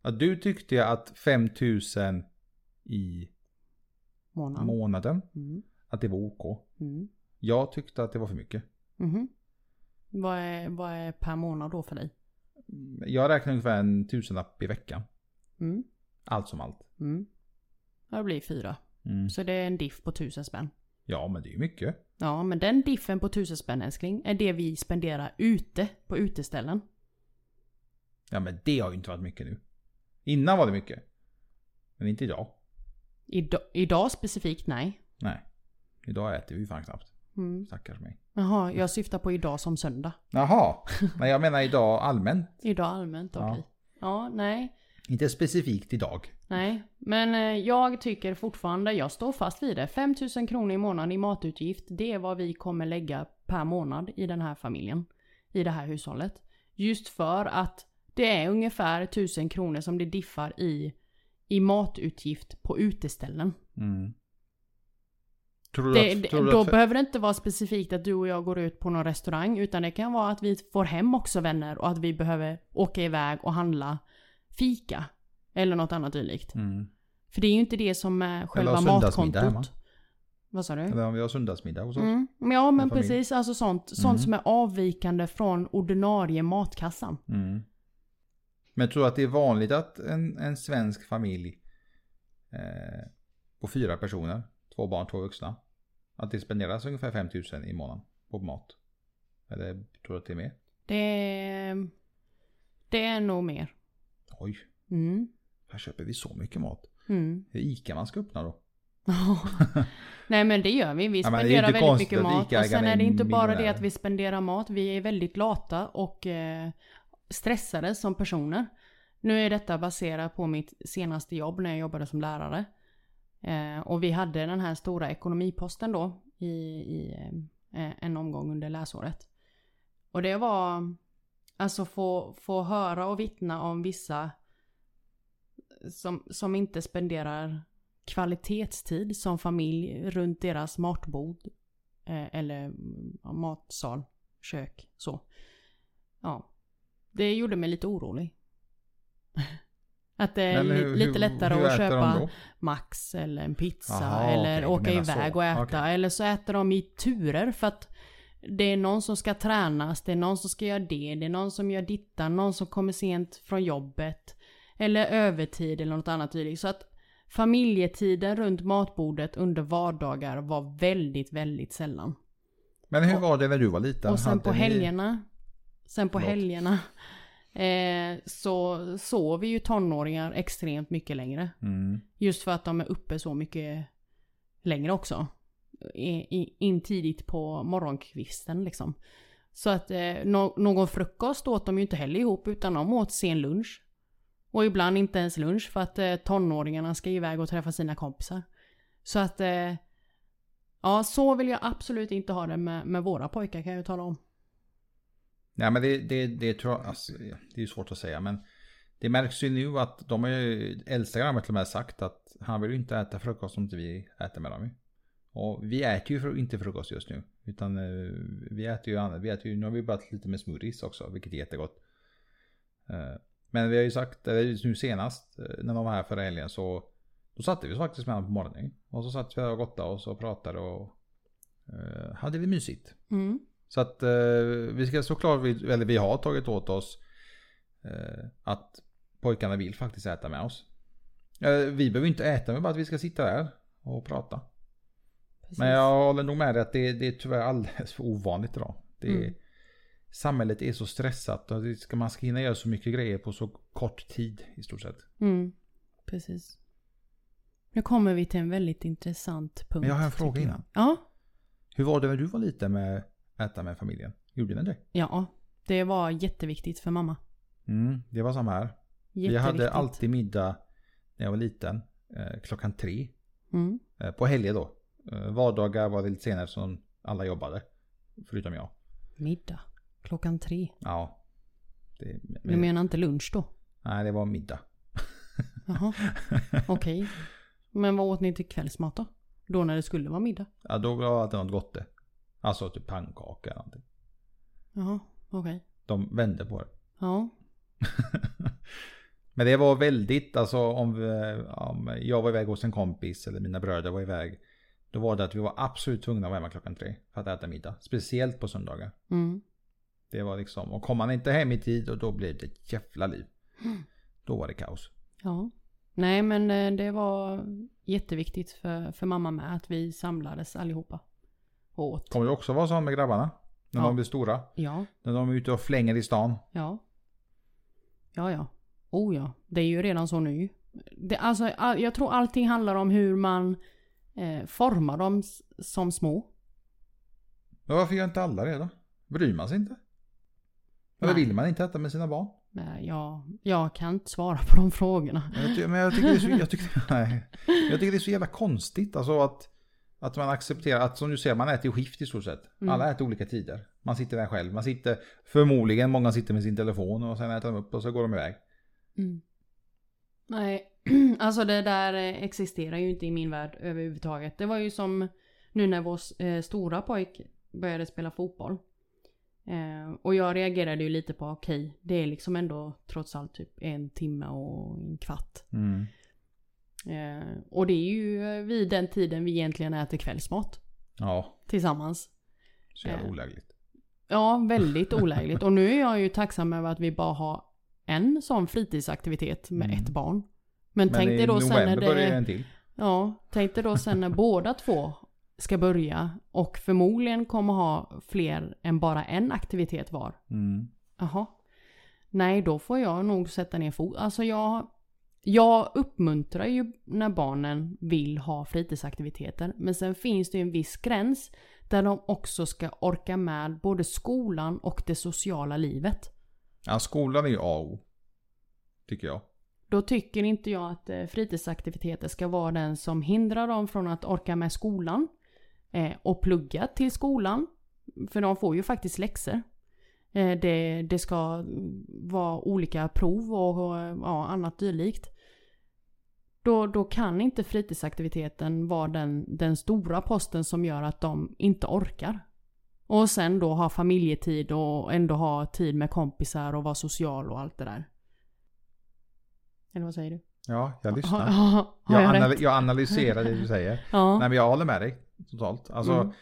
Ja, du tyckte att 5000 i Månad? månaden, Mm. att det var OK. Mm. Jag tyckte att det var för mycket. Mhm. Vad, är, vad är per månad då för dig? Jag räknar ungefär en tusenlapp i veckan. Mm. Allt som allt. Mm. Det blir fyra. Mm. Så det är en diff på tusen spänn. Ja, men det är ju mycket. Ja, men den diffen på tusen spänn älskling är det vi spenderar ute på uteställen. Ja, men det har ju inte varit mycket nu. Innan var det mycket. Men inte idag. Idag, idag specifikt nej. Nej. Idag äter vi ju fan knappt. Mm. Stackars mig. Jaha, jag syftar på idag som söndag. Jaha. Men jag menar idag allmänt. [laughs] Idag allmänt, okej. Ja. Ja. nej. Inte specifikt idag. Nej, men eh, jag tycker fortfarande, jag står fast vid det. 5000 kronor i månaden i matutgift, det är vad vi kommer lägga per månad i den här familjen. I det här hushållet. Just för att det är ungefär 1000 kronor som det diffar i, i matutgift på uteställen. Mm. Tror du Det, att, tror då att, behöver det inte vara specifikt att du och jag går ut på någon restaurang. Utan det kan vara att vi får hem också vänner och att vi behöver åka iväg och handla fika. Eller något annat dylikt. Mm. För det är ju inte det som är själva matkontot. Vad sa du? Eller om vi har söndagsmiddag hos oss. Mm. Ja men precis, alltså sånt, sånt Mm. som är avvikande från ordinarie matkassan. Mm. Men tror du att det är vanligt att en, en svensk familj eh, på fyra personer, två barn, två vuxna, att det spenderas ungefär 5000 i månaden på mat? Eller tror du att det är mer? Det det är nog mer. Oj, Mm. här köper vi så mycket mat. Mm. Är Ica man ska öppna då. [laughs] Nej men det gör vi. Vi Ja, spenderar inte väldigt mycket mat. Och sen är det inte bara det att vi spenderar mat. Vi är väldigt lata och eh, stressade som personer. Nu är detta baserat på mitt senaste jobb när jag jobbade som lärare. Eh, och vi hade den här stora ekonomiposten då i, i eh, en omgång under läsåret. Och det var alltså få, få höra och vittna om vissa som, som inte spenderar kvalitetstid som familj runt deras matbord. Eh, eller mm, ja, matsal, kök, så. Ja. Det gjorde mig lite orolig. [laughs] Att det är hur- lite lättare hur att köpa? Max eller en pizza Jaha, eller okej, åka menar så. iväg och äta. Okej. Eller så äter de i turer för att det är någon som ska tränas, det är någon som ska göra det, det är någon som gör dittan, någon som kommer sent från jobbet. Eller övertid eller något annat dylikt. Så att familjetiden runt matbordet under vardagar var väldigt, väldigt sällan. Men hur Och- var det när du var liten? Och sen på helgerna, sen på Förlåt. helgerna eh, så sover ju tonåringar extremt mycket längre. Mm. Just för att de är uppe så mycket längre också. In tidigt på morgonkvisten liksom. Så att eh, no någon frukost åt de ju inte heller ihop utan de åt sen lunch. Och ibland inte ens lunch för att eh, tonåringarna ska iväg och träffa sina kompisar. Så att eh, ja, så vill jag absolut inte ha det med, med våra pojkar kan jag ju tala om. Nej men det, det, det tror jag, alltså, det är ju svårt att säga men det märks ju nu att de har ju, äldsta grabben till och med sagt att han vill ju inte äta frukost om inte vi äter med dem. Och vi äter ju inte frukost just nu. Utan eh, vi äter ju annat. Vi äter ju, nu har vi börjat lite med smoothies också, vilket är jättegott. Eh, Men vi har ju sagt, eller nu senast eh, när de var här förra helgen så då satte vi oss faktiskt med dem på morgonen. Och så satt vi och gottade oss och pratade och eh, hade vi mysigt. Mm. Så att eh, vi ska såklart, eller vi har tagit åt oss eh, att pojkarna vill faktiskt äta med oss. Vi behöver inte äta, men bara att vi ska sitta där och prata. Precis. Men jag håller nog med dig att det, det är tyvärr alldeles för ovanligt idag. Det är, Mm. samhället är så stressat och ska, man ska hinna göra så mycket grejer på så kort tid i stort sett. Mm, precis. Nu kommer vi till en väldigt intressant punkt. Men jag har en fråga innan. Ja, Hur var det när du var liten med att äta med familjen? Gjorde ni det? ja. Det var jätteviktigt för mamma. Mm, det var samma här. Vi hade alltid middag när jag var liten. Eh, klockan tre. Mm. Eh, på helger då. Eh, vardagar var det lite senare som alla jobbade. Förutom jag. Middag. Klockan tre. Ja. Det, Du menar inte lunch då? Nej, det var middag. Jaha. [laughs] Okej. Men vad åt ni till kvällsmat då? Då när det skulle vara middag? Ja, då var det något gott det. Alltså typ pannkaka eller någonting. Jaha, okej. De vände på det. Ja. [laughs] Men det var väldigt, alltså om, om jag var iväg hos en kompis eller mina bröder var iväg. Då var det att vi var absolut tvungna att vara hemma klockan tre för att äta middag. Speciellt på söndagar. Mm. Det var liksom, och kom man inte hem i tid och då blev det ett jävla liv. Då var det kaos. Ja. Nej men eh, det var jätteviktigt för, för mamma med att vi samlades allihopa. Och åt. Kommer det också vara så med grabbarna? När Ja. de blir stora? Ja, När de är ute och flänger i stan? ja. Ja, ja. Oh ja. Det är ju redan så nu. Det, alltså, all, jag tror allting handlar om hur man eh, formar dem som små. Men varför gör inte alla det då? Bryr man sig inte? Eller Nej. vill man inte äta med sina barn? Nej, jag, jag kan inte svara på de frågorna. Men jag, ty- men jag tycker det är så, [laughs] jag tycker, nej. jag tycker det är så jävla konstigt. Alltså att, att man accepterar att som du säger, man äter ju skift i stort sett. Mm. Alla äter olika tider. Man sitter där själv. Man sitter, förmodligen många sitter med sin telefon och sen äter de upp och så går de iväg. Mm. Nej, [clears throat] alltså det där eh, existerar ju inte i min värld överhuvudtaget. Det var ju som nu när vår eh, stora pojk började spela fotboll. Eh, och jag reagerade ju lite på, okej, det är liksom ändå trots allt typ en timme och en kvart. Mm. Eh, och det är ju vid den tiden vi egentligen äter kvällsmat Ja, tillsammans. så jävla olägligt. Ja, väldigt olägligt. Och nu är jag ju tacksam över att vi bara har en sån fritidsaktivitet med Mm. ett barn. Men, Men tänk dig då sen när november börjar det... en till. Ja, tänk dig då sen när båda två ska börja och förmodligen kommer ha fler än bara en aktivitet var. Mm. Jaha. Nej, då får jag nog sätta ner fot. Alltså jag, jag uppmuntrar ju när barnen vill ha fritidsaktiviteter. Men sen finns det ju en viss gräns där de också ska orka med både skolan och det sociala livet. Ja, skolan är ju A och O. Tycker jag. Då tycker inte jag att eh, fritidsaktiviteter ska vara den som hindrar dem från att orka med skolan. Eh, och plugga till skolan. För de får ju faktiskt läxor. Eh, det, det ska vara olika prov och, och ja, annat dylikt. Då, då kan inte fritidsaktiviteten vara den, den stora posten som gör att de inte orkar. Och sen då ha familjetid och ändå ha tid med kompisar och vara social och allt det där. Eller vad säger du? Ja, jag lyssnar. [laughs] har, har Jag, jag, anal- jag analyserar det du säger. [laughs] Ja. Nej men jag håller med dig totalt. Alltså, Mm.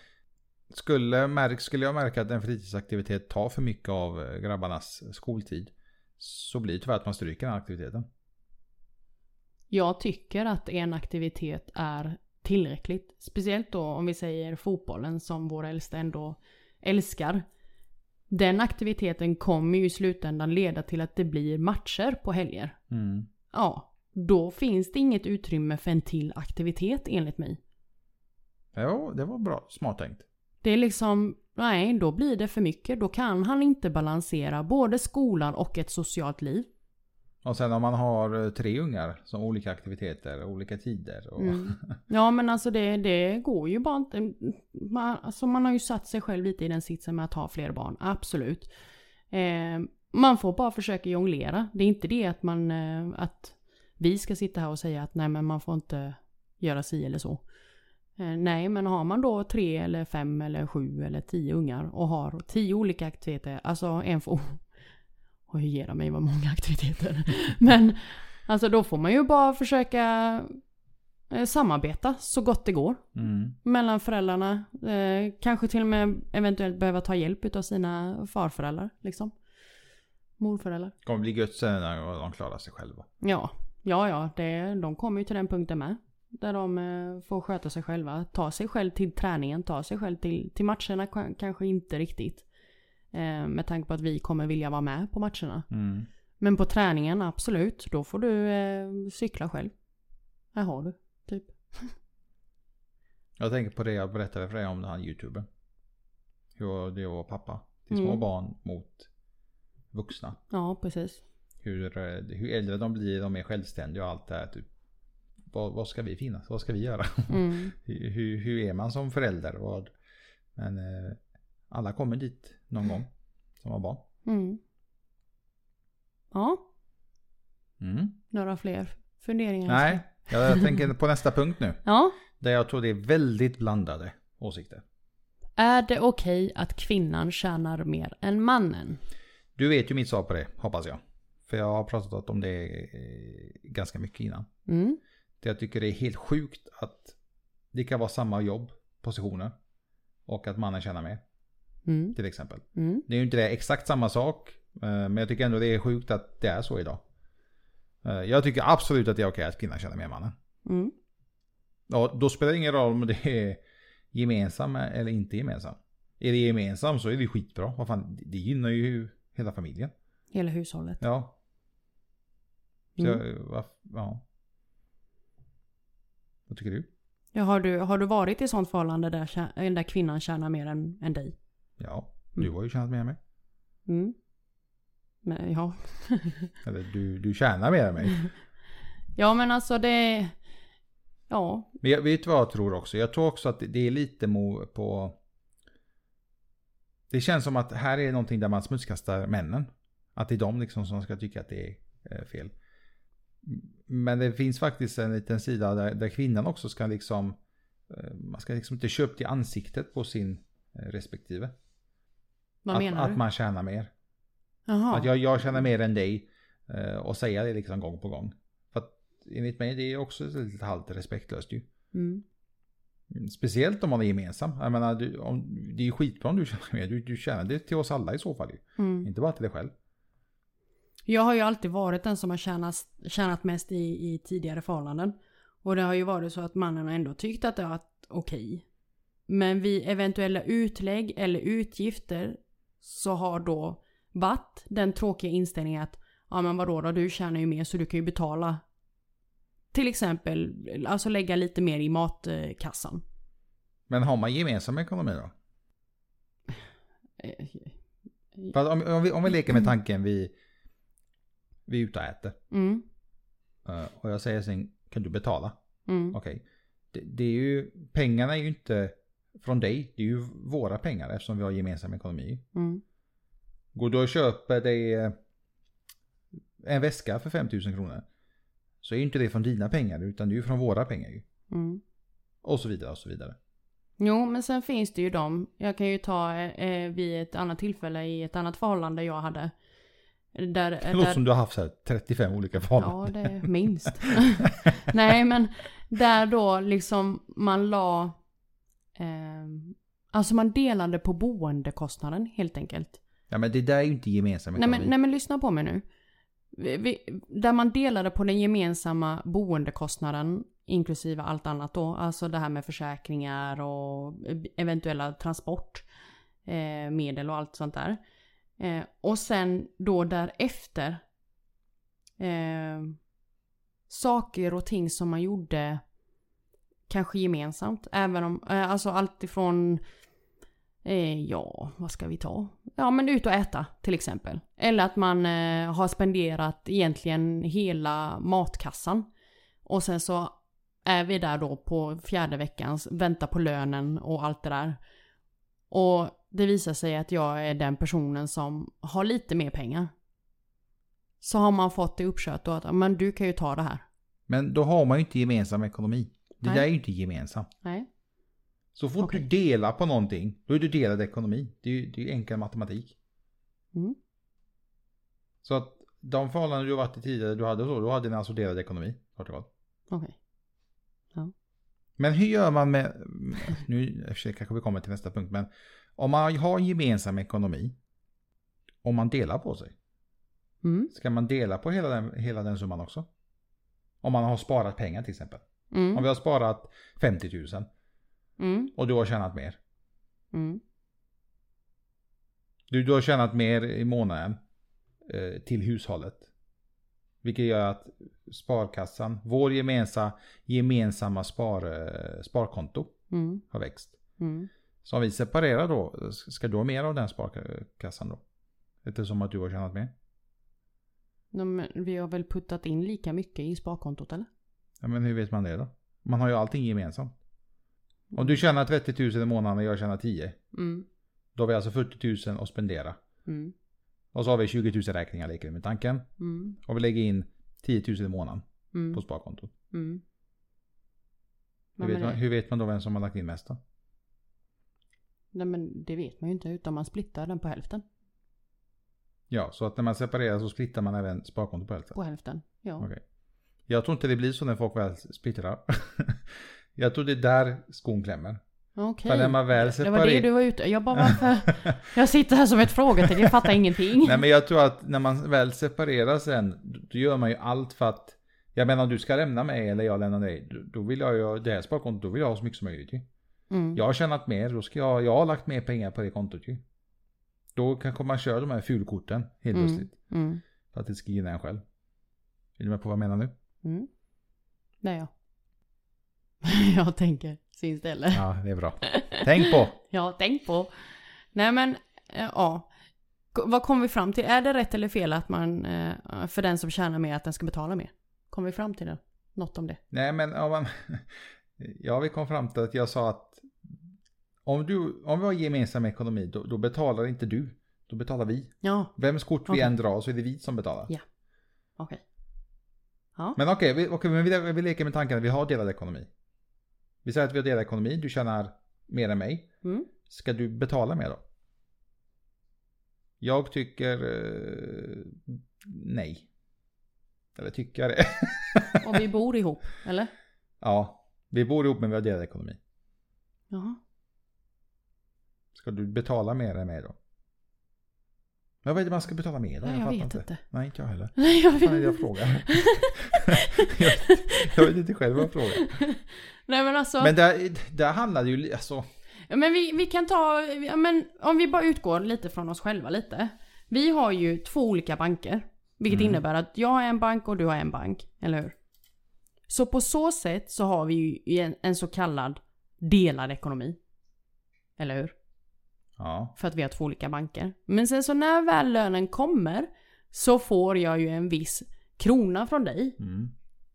skulle, skulle jag märka att en fritidsaktivitet tar för mycket av eh, grabbarnas skoltid. Så blir det tyvärr att man stryker den aktiviteten. Jag tycker att en aktivitet är tillräckligt. Speciellt då om vi säger fotbollen som våra äldsta ändå älskar. Den aktiviteten kommer ju i slutändan leda till att det blir matcher på helger. Mm. Ja, då finns det inget utrymme för en till aktivitet enligt mig. Ja, det var bra. Smart tänkt. Det är liksom, nej, då blir det för mycket. Då kan han inte balansera både skolan och ett socialt liv. Och sen om man har eh, tre ungar som olika aktiviteter olika tider. Och, Mm. [laughs] Ja men alltså det, det går ju bara inte. Man, alltså man har ju satt sig själv lite i den sitsen med att ha fler barn, absolut. Eh, man får bara försöka jonglera. Det är inte det att man, eh, att vi ska sitta här och säga att nej men man får inte göra si eller så. Eh, nej men har man då tre eller fem eller sju eller tio ungar och har tio olika aktiviteter, alltså en får [laughs] Oj, ge mig vad många aktiviteter. [laughs] Men alltså då får man ju bara försöka eh, samarbeta så gott det går mm. mellan föräldrarna. Eh, kanske till och med eventuellt behöva ta hjälp av sina farföräldrar liksom. Morföräldrar. Det kommer bli gött sen när de klarar sig själva. Ja, ja, ja, det, de kommer ju till den punkten med. Där de eh, får sköta sig själva. Ta sig själv till träningen, ta sig själv till, till matcherna kanske inte riktigt. Eh, med tanke på att vi kommer vilja vara med på matcherna. Mm. Men på träningen, absolut. Då får du eh, cykla själv. Här har du, typ. Jag tänker på det jag berättade för dig om den här youtubern. Hur det var pappa till små Mm. barn mot vuxna. Ja, precis. Hur, eh, hur äldre de blir, de är självständiga och allt det här. Typ. Vad, vad ska vi finnas? Vad ska vi göra? [laughs] Mm. hur, hur, är man som förälder? Vad? Men eh, alla kommer dit någon gång. Som var barn. Mm. Ja, Mm. några fler funderingar? Nej, jag, [laughs] tänker på nästa punkt nu. Ja. Där jag tror det är väldigt blandade åsikter. Är det okej att kvinnan tjänar mer än mannen? Du vet ju mitt svar på det, hoppas jag. För jag har pratat om det eh, ganska mycket innan. Mm. Det jag tycker det är helt sjukt att det kan vara samma jobb, positioner. Och att mannen tjänar mer, Mm. till exempel. Mm. Det är ju inte det exakt samma sak. eh, Men jag tycker ändå det är sjukt att det är så idag. Eh, Jag tycker absolut att det är okej att kvinnan tjänar mer än mannen. Mm. Ja, då spelar det ingen roll om det är gemensam eller inte gemensam. Är det gemensam så är det skitbra. Vad fan, det gynnar ju hela familjen. Hela hushållet. Ja. Så Mm. jag, vad, ja. Vad tycker du? Ja, har, du, har du varit i sånt förhållande där, tjä- där kvinnan tjänar mer än, än dig? Ja, du Mm. har ju tjänat mer än mig. Mm. Men, ja. [laughs] Eller du, du tjänar mer än mig. [laughs] ja, men alltså det... Ja. Men jag vet vad jag tror också. Jag tror också att det- det är lite mo på... Det känns som att här är någonting där man smutskastar männen. Att det är de liksom som ska tycka att det är eh, fel. Men det finns faktiskt en liten sida där, där kvinnan också ska liksom... eh, Man ska liksom inte köpa till ansiktet på sin eh, respektive. Vad att, menar att du? man tjänar mer. Jaha. Att jag, jag tjänar mer än dig. Och säga det liksom gång på gång. För att enligt mig det är också lite halvt respektlöst ju. Mm. Mm, Speciellt om man är gemensam. Jag menar, du, om, det är ju skitbra om du tjänar mer. Du, du tjänar det till oss alla i så fall. Mm. Inte bara till dig själv. Jag har ju alltid varit den som har tjänat, tjänat mest i, i tidigare förhållanden. Och det har ju varit så att mannen har ändå tyckt att det har varit okej. Men vid eventuella utlägg eller utgifter så har då varit den tråkiga inställningen att ja men vadå då, du tjänar ju mer så du kan ju betala. Till exempel, alltså lägga lite mer i matkassan. Men har man gemensam ekonomi då? Eh, För att om, om, vi, om vi leker med tanken vi, vi är ute och äter. Mm, eh, Och jag säger sen, kan du betala? mm, Okej. Det, det är ju, pengarna är ju inte från dig. Det är ju våra pengar eftersom vi har gemensam ekonomi. mm, Går du och köper dig eh, en väska för 5000 kronor. Så är ju inte det från dina pengar utan det är ju från våra pengar ju. mm. Och så vidare och så vidare. Jo, men sen finns det ju de. Jag kan ju ta eh, vid ett annat tillfälle i ett annat förhållande jag hade. Där, Det låter där, som du har haft så här 35 olika ja, förhållanden. det är minst. [laughs] Nej, men där då liksom man la... Eh, alltså man delade på boendekostnaden helt enkelt. Ja men det där är ju inte gemensam Nej men, nej men lyssna på mig nu. Vi, där man delade på den gemensamma boendekostnaden inklusive allt annat då. Alltså det här med försäkringar och eventuella transportmedel eh, och allt sånt där. Eh, och sen då därefter eh, saker och ting som man gjorde kanske gemensamt. Även om, eh, alltså allt ifrån Eh, ja, vad ska vi ta? Ja, men ut och äta till exempel. Eller att man eh, har spenderat egentligen hela matkassan. Och sen så är vi där då på fjärde veckan, väntar på lönen och allt det där. Och det visar sig att jag är den personen som har lite mer pengar. Så har man fått det uppkört då att, "Ja, men du kan ju ta det här. Men då har man ju inte gemensam ekonomi. Det Nej. där är ju inte gemensamt. Nej. Så fort Okej. du delar på någonting, då är du delad ekonomi. Det är ju det är ju enkel matematik. Mm. Så att de förhållanden du har varit i tidigare, du hade så, då hade ni alltså delad ekonomi. Kort och gott. Okej. Men hur gör man med, nu kanske vi kommer till nästa punkt, men om man har en gemensam ekonomi, om man delar på sig, Mm. ska man dela på hela den, hela den summan också? Om man har sparat pengar till exempel. Om Mm. vi har sparat 50 000 Mm. och du har tjänat mer. Mm. Du, du har tjänat mer i månaden eh, till hushållet. Vilket gör att sparkassan, vår gemensamma, gemensamma spar, eh, sparkonto Mm. har växt. Mm. Så om vi separerar då, ska du ha mer av den sparkassan då? Eftersom att du har tjänat mer? Ja, men vi har väl puttat in lika mycket i sparkontot eller? Ja, men hur vet man det då? Man har ju allting gemensamt. Om du tjänar 30 000 i månaden och jag tjänar 10. Mm. Då har vi alltså 40 000 att spendera. Mm. Och så har vi 20 000 räkningar leker vi med tanken. Mm. Och vi lägger in 10 000 i månaden Mm. på sparkontot. Mm. Hur, vet man, hur vet man då vem som har lagt in mest då? nej men det vet man ju inte utan man splittar den på hälften. Ja, så att när man separerar så splittar man även sparkontot på hälften. På hälften. Ja. Okej. Jag tror inte det blir så när folk väl splittrar. [laughs] jag tror det är där skon klämmer. Okej. När man väl Det var det du var ute Jag bara varför? Jag sitter här som ett frågetecken, jag fattar ingenting. Nej men jag tror att när man väl separerar sen, då- gör man ju allt för att jag menar om du ska lämna mig eller jag lämnar dig, då- vill jag ju, det här sparkontot, då vill jag ha så mycket som möjligt ju. Mm. Jag har tjänat mer, då ska jag, jag har lagt mer pengar på det kontot ju. Då kanske man kör de här fulkorten helt Mm. plötsligt. Mm. För att det ska gynna en själv. Är du med på vad jag menar nu? Mm. Det är jag. [laughs] jag tänker syns det eller? Ja, det är bra. Tänk på! [laughs] Ja, tänk på. Nej men, eh, ja. Vad kom vi fram till? Är det rätt eller fel att man, eh, för den som tjänar mer, att den ska betala mer? Kom vi fram till det? Något om det? Nej men. Ja, [laughs] vi kom fram till att jag sa att om, du, om vi har gemensam ekonomi, då, då betalar inte du. Då betalar vi. Ja, Vems kort vi än drar så är det vi som betalar. Ja. okej. Ja. Men okej, vi, okej, men vi, vi leker med tanken att vi har delad ekonomi. Vi säger att vi har delad ekonomi, du tjänar mer än mig. Mm. Ska du betala mer då? Jag tycker eh, nej. Eller tycker jag det? Och vi bor ihop, eller? ja, vi bor ihop men vi har delad ekonomi. Jaha. Ska du betala mer än mig då? Vad är det man ska betala mer då? Nej, jag fattar vet inte. Nej, inte jag heller. Nej, jag är det jag vet frågar? jag, [laughs] jag vet inte själv vad jag frågar. [laughs] Nej men alltså. Men där, där handlar det ju, alltså. Ja, Men vi, vi kan ta, ja, men om vi bara utgår lite från oss själva lite. Vi har ju två olika banker. Vilket Mm. innebär att jag har en bank och du har en bank, eller hur? Så på så sätt så har vi ju en, en så kallad delad ekonomi. Eller hur? Ja, För att vi har två olika banker. Men sen så när väl lönen kommer så får jag ju en viss krona från dig mm,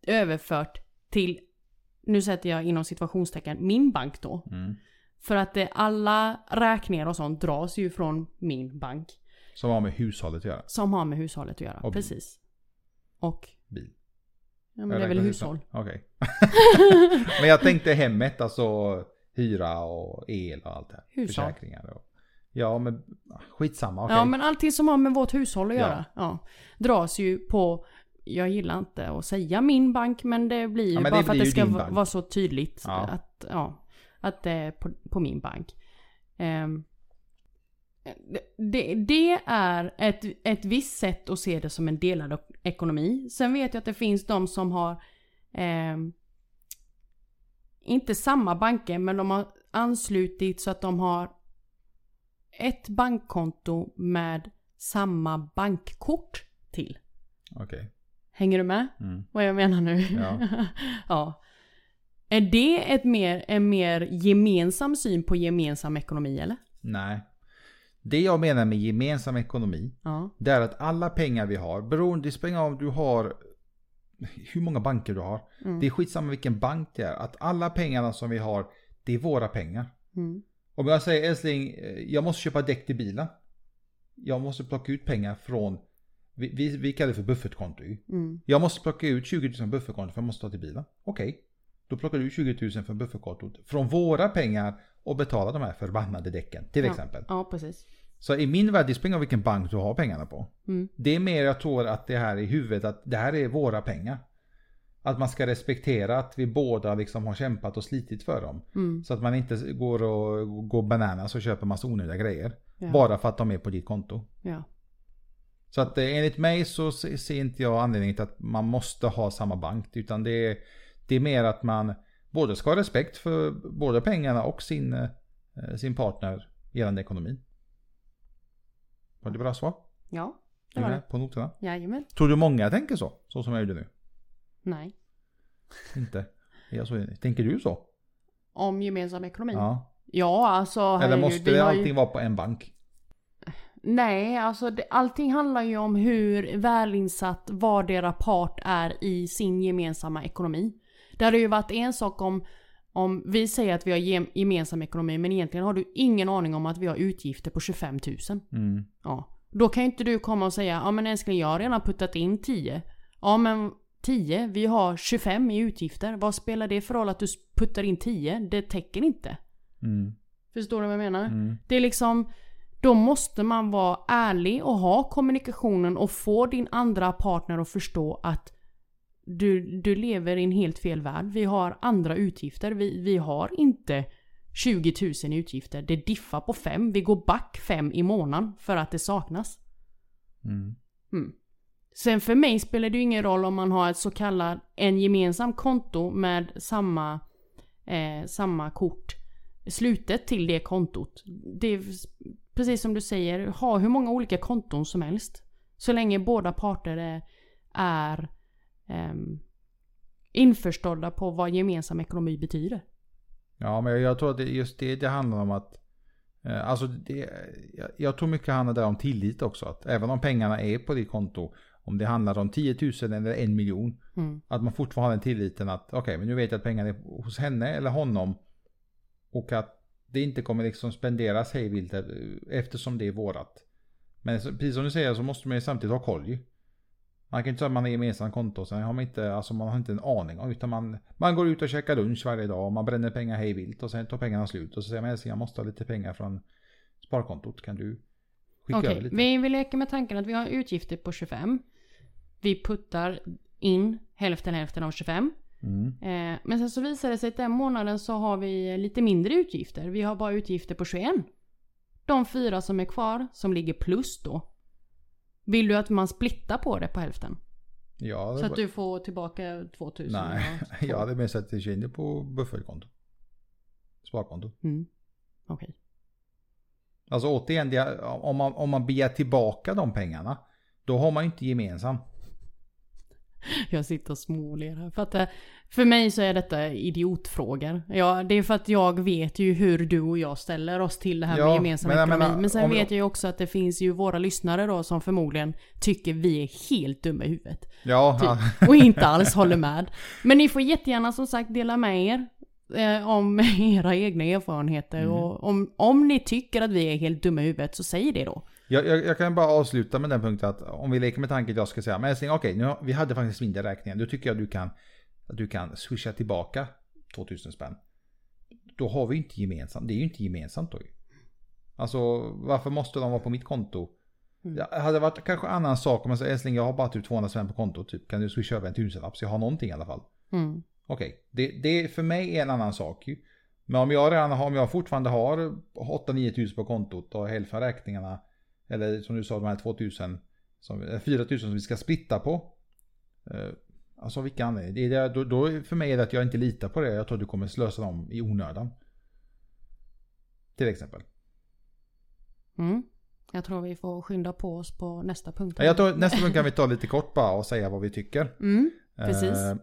överfört till, nu sätter jag inom situationstecken, min bank då. mm. För att det, alla räkningar och sånt dras ju från min bank. Som har med hushållet att göra. Som har med hushållet att göra. Och. Precis. Och, Bil. ja men det är väl räknar hushåll. Okej. [laughs] Men jag tänkte hemmet, alltså hyra och el och allt det här. Hushåll. Försäkringar och... Ja men skitsamma, okej. Ja men allting som har med vårt hushåll att Ja. göra. Ja. Dras ju på, jag gillar inte att säga min bank men det blir ju Ja, bara för att det ska vara så tydligt. Ja. Att, ja, att det är på, på min bank. Ehm, det, det, är ett, ett visst sätt att se det som en delad ok- ekonomi. Sen vet jag att det finns de som har ehm, inte samma banker men de har anslutit så att de har ett bankkonto med samma bankkort till. Okej. Hänger du med? Mm. Vad jag menar nu? Ja. [laughs] ja. Är det ett mer, en mer gemensam syn på gemensam ekonomi eller? Nej. Det jag menar med gemensam ekonomi, Ja. det är att alla pengar vi har, beroende, det spelar om du har hur många banker du har. Mm. Det är skitsamma vilken bank det är. Att alla pengarna som vi har, det är våra pengar. Mm. Om jag säger älskling, eh, jag måste köpa däck till bilen. Jag måste plocka ut pengar från, vi, vi, vi kallar det för buffertkonto. Mm. Jag måste plocka ut 20 000 buffertkonto för jag måste ta till bilen. Okej. Då plockar du ut 20 000 från buffertkontot från våra pengar och betalar de här förbannade däcken till Ja. exempel. Ja, precis. Så i min värld, det spelar vilken bank du har pengarna på. Mm. Det är mer jag tror att det här i huvudet att det här är våra pengar. Att man ska respektera att vi båda liksom har kämpat och slitit för dem. Mm. Så att man inte går och går bananas och köper massa onödiga grejer. Ja. Bara för att de är på ditt konto. Ja. Så att eh, enligt mig så se- ser inte jag anledningen till att man måste ha samma bank. Utan det är, det är mer att man både ska ha respekt för både pengarna och sin, eh, sin partner gällande ekonomi. Var det bra svar? Ja, det var det. på noterna? Jajamän. Tror du många tänker så? Så som jag gjorde nu? Nej. Inte? Är jag så enig? Tänker du så? Om gemensam ekonomi? Ja. Ja, alltså Eller måste det allting ju... vara på en bank? Nej, alltså det, allting handlar ju om hur välinsatt vardera part är i sin gemensamma ekonomi. Det hade ju varit en sak om, om vi säger att vi har gem, gemensam ekonomi men egentligen har du ingen aning om att vi har utgifter på 25 000. Mm. Ja. Då kan ju inte du komma och säga ja men älskling jag har redan puttat in 10. Ja men 10, vi har 25 i utgifter. Vad spelar det för roll att du puttar in 10? Det täcker inte. Mm. Förstår du vad jag menar? Mm. Det är liksom då måste man vara ärlig och ha kommunikationen och få din andra partner att förstå att du, du lever i en helt fel värld. Vi har andra utgifter. Vi, vi har inte 20 000 i utgifter. Det diffar på 5. Vi går back 5 i månaden för att det saknas. Mm. Mm. Sen för mig spelar det ju ingen roll om man har ett så kallat en gemensam konto med samma, eh, samma kort slutet till det kontot. Det är precis som du säger, ha hur många olika konton som helst. Så länge båda parter är, är eh, införstådda på vad gemensam ekonomi betyder. Ja, men jag tror att det, just det det handlar om att eh, Alltså det, jag, jag tror mycket handlar där om tillit också. Att även om pengarna är på ditt konto. Om det handlar om 10 000 eller en miljon. Mm. Att man fortfarande har den tilliten att okej, men nu vet jag att pengarna är hos henne eller honom. Och att det inte kommer liksom spenderas hejvilt eftersom det är vårat. Men precis som du säger så måste man ju samtidigt ha koll ju. Man kan inte säga att man har gemensamt konto och sen har man inte, alltså man har inte en aning om. Utan man, man går ut och käkar lunch varje dag och man bränner pengar hejvilt och sen tar pengarna slut. Och så säger man älskling jag måste ha lite pengar från sparkontot. Kan du skicka Okej, över lite? vi, vi leker med tanken att vi har utgifter på 25. Vi puttar in hälften hälften av 25. Mm. Eh, men sen så visar det sig att den månaden så har vi lite mindre utgifter. Vi har bara utgifter på 21. De fyra som är kvar, som ligger plus då. Vill du att man splittar på det på hälften? Ja, Så att du får tillbaka 2000? Nej, och [laughs] jag hade mer sett det in på buffertkonto. Sparkonto. Mm. Okej. Alltså återigen, det, om, man, om man begär tillbaka de pengarna. Då har man ju inte gemensam. [laughs] Jag sitter och småler här. För, att, eh, för mig så är detta idiotfrågor. Ja, det är för att jag vet ju hur du och jag ställer oss till det här Ja, med gemensam men ekonomi. men sen vet jag ju också att det finns ju våra lyssnare då som förmodligen tycker vi är helt dumma i huvudet. Ja, Typ. [laughs] Och inte alls [laughs] håller med. Men ni får jättegärna som sagt dela med er. Eh, om era egna erfarenheter. Mm. Och om, om ni tycker att vi är helt dumma i huvudet så säg det då. Jag, jag, jag kan bara avsluta med den punkten att om vi leker med tanken att jag ska säga, men älskling, okej, nu har, vi hade faktiskt mindre räkningar. Då tycker jag du kan, att du kan swisha tillbaka 2000 spänn. Då har vi inte gemensamt, det är ju inte gemensamt då ju. Alltså varför måste de vara på mitt konto? Mm. Det hade varit kanske annan sak om man säger älskling jag har bara typ 200 spänn på kontot typ. Kan du swisha över en tusenlapp så jag har någonting i alla fall. Mm. Okej, det, det för mig är en annan sak ju. Men om jag redan har, om jag fortfarande har 8-9 tusen på kontot och hälften av räkningarna. Eller som du sa de här 2000. Som, eh, 4000 som vi ska splitta på. Eh, alltså vilka anledningar? Det är det, då, då för mig är det att jag inte litar på det. Jag tror att du kommer slösa dem i onödan. Till exempel. Mm. Jag tror vi får skynda på oss på nästa punkt. Jag tror, nästa gång kan vi ta lite kort bara och säga vad vi tycker. [laughs] Mm, precis. Eh,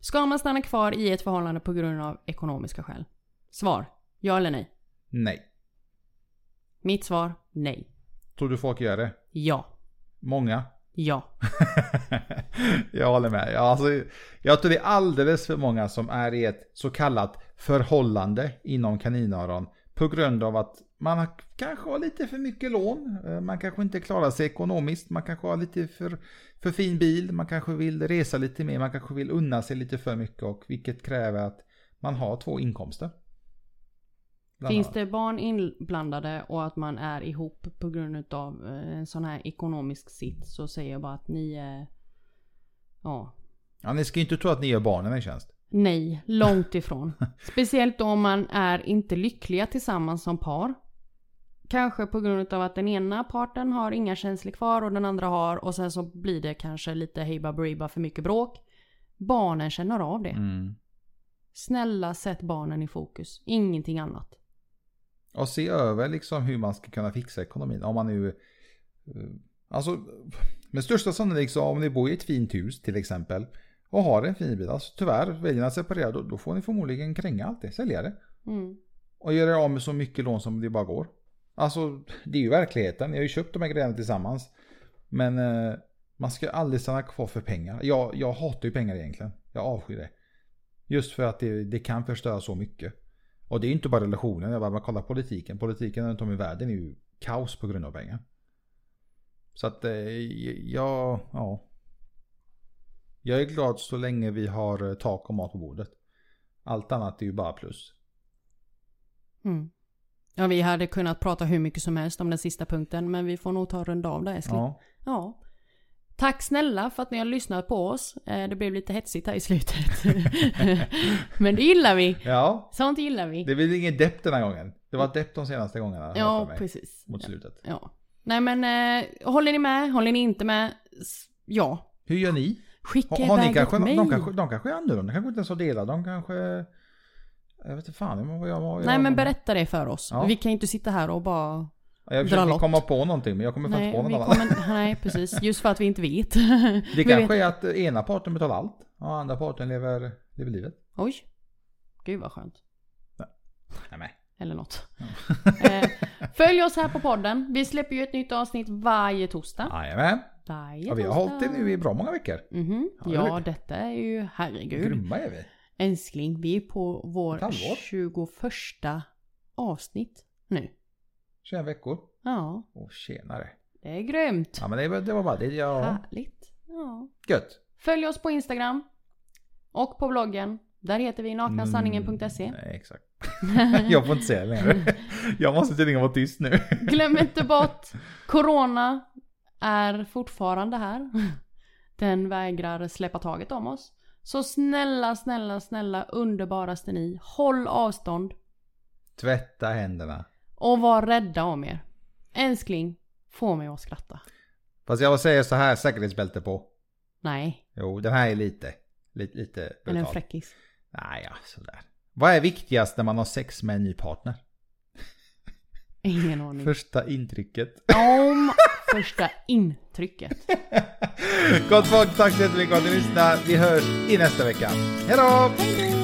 Ska man stanna kvar i ett förhållande på grund av ekonomiska skäl? Svar. Ja eller nej? nej. Mitt svar. Nej. Tror du folk gör det? Ja. Många? Ja. [laughs] jag håller med. Ja, alltså, jag tror det är alldeles för många som är i ett så kallat förhållande inom kaninöron. På grund av att man kanske har lite för mycket lån. eh, Man kanske inte klarar sig ekonomiskt. Man kanske har lite för, för fin bil. Man kanske vill resa lite mer. Man kanske vill unna sig lite för mycket. Och vilket kräver att man har två inkomster. Finns det barn inblandade och att man är ihop på grund av eh, en sån här ekonomisk sits så säger jag bara att ni är... Ja. Ja, ni ska ju inte tro att ni gör barnen en tjänst. Nej, långt ifrån. [laughs] Speciellt om man är inte lyckliga tillsammans som par. Kanske på grund av att den ena parten har inga känslor kvar och den andra har och sen så blir det kanske lite hej baberiba för mycket bråk. Barnen känner av det. Mm. Snälla sätt barnen i fokus, ingenting annat. Och se över liksom hur man ska kunna fixa ekonomin. Om man nu Eh, Alltså, med största sannolikhet om ni bor i ett fint hus till exempel och har en fin bil, alltså tyvärr väljer ni att separera då, då får ni förmodligen kränga allt det, sälja det. Mm. Och göra er av med så mycket lån som det bara går. Alltså, det är ju verkligheten. Ni har ju köpt de här grejerna tillsammans. Men eh, man ska aldrig stanna kvar för pengar. Jag, jag hatar ju pengar egentligen. Jag avskyr det. Just för att det, det kan förstöra så mycket. Och det är inte bara relationen. Jag bara man kollar politiken. Politiken runt om i världen är ju kaos på grund av pengar. Så att eh, jag, ja. Jag är glad så länge vi har eh, tak och mat på bordet. Allt annat är ju bara plus. Mm. Ja, vi hade kunnat prata hur mycket som helst om den sista punkten, men vi får nog ta och runda av där älskling. Ja. Ja. Tack snälla för att ni har lyssnat på oss. Eh, Det blev lite hetsigt här i slutet. [laughs] Men det gillar vi. ja. Sånt gillar vi. Det blir ingen depp den här gången. Det var depp de senaste gångerna. Ja, mig, precis. Mot Ja. slutet. Ja. Nej men, eh, håller ni med? Håller ni inte med? Ja. Hur gör ni? Skicka Har, har ni iväg kanske, ett de, kanske, de kanske är annorlunda. De kanske inte ens har delat. De kanske... Jag vet inte fan vad jag vad Nej jag, men berätta det för oss. Ja. Vi kan inte sitta här och bara... Jag försöker lott. komma på någonting men jag kommer Nej, inte på något kommer... Nej precis. Just för att vi inte vet. [laughs] Det Vi kanske vet- är att ena parten betalar allt. Och andra parten lever, lever livet. Oj. Gud vad skönt. Nej, men. Eller något. [laughs] eh, följ oss här på podden. Vi släpper ju ett nytt avsnitt varje torsdag. Jajamän. Varje Ja, vi har torsdag. hållit det nu i bra många veckor. Mhm. Ja, det Ja, vet detta är ju, herregud. Grymma är vi. Älskling, vi är på vår halvår. 21 avsnitt nu. 21 veckor. Ja, Åh tjenare. det är grymt. Ja men det, var- det var bara det. Ja. Härligt. Ja. Gött. Följ oss på Instagram. Och på bloggen. Där heter vi naknasanningen.se. Mm, nej, exakt. [laughs] jag får inte säga det längre. [laughs] Jag måste tydligen vara tyst nu. [laughs] Glöm inte bort, Corona är fortfarande här. Den vägrar släppa taget om oss. Så snälla, snälla, snälla, underbaraste ni, håll avstånd Tvätta händerna. Och var rädda om er. Älskling, få mig att skratta. Fast jag säger så här, säkerhetsbälte på. Nej, Jo, den här är lite, lite, lite är brutal. en fräckis. Nej, ja, sådär. Vad är viktigast när man har sex med en ny partner? Ingen aning. Första intrycket. Om [laughs] första intrycket. Gott folk, tack så jättemycket för att ni lyssnade. Vi hörs i nästa vecka. Hej då! Hej då!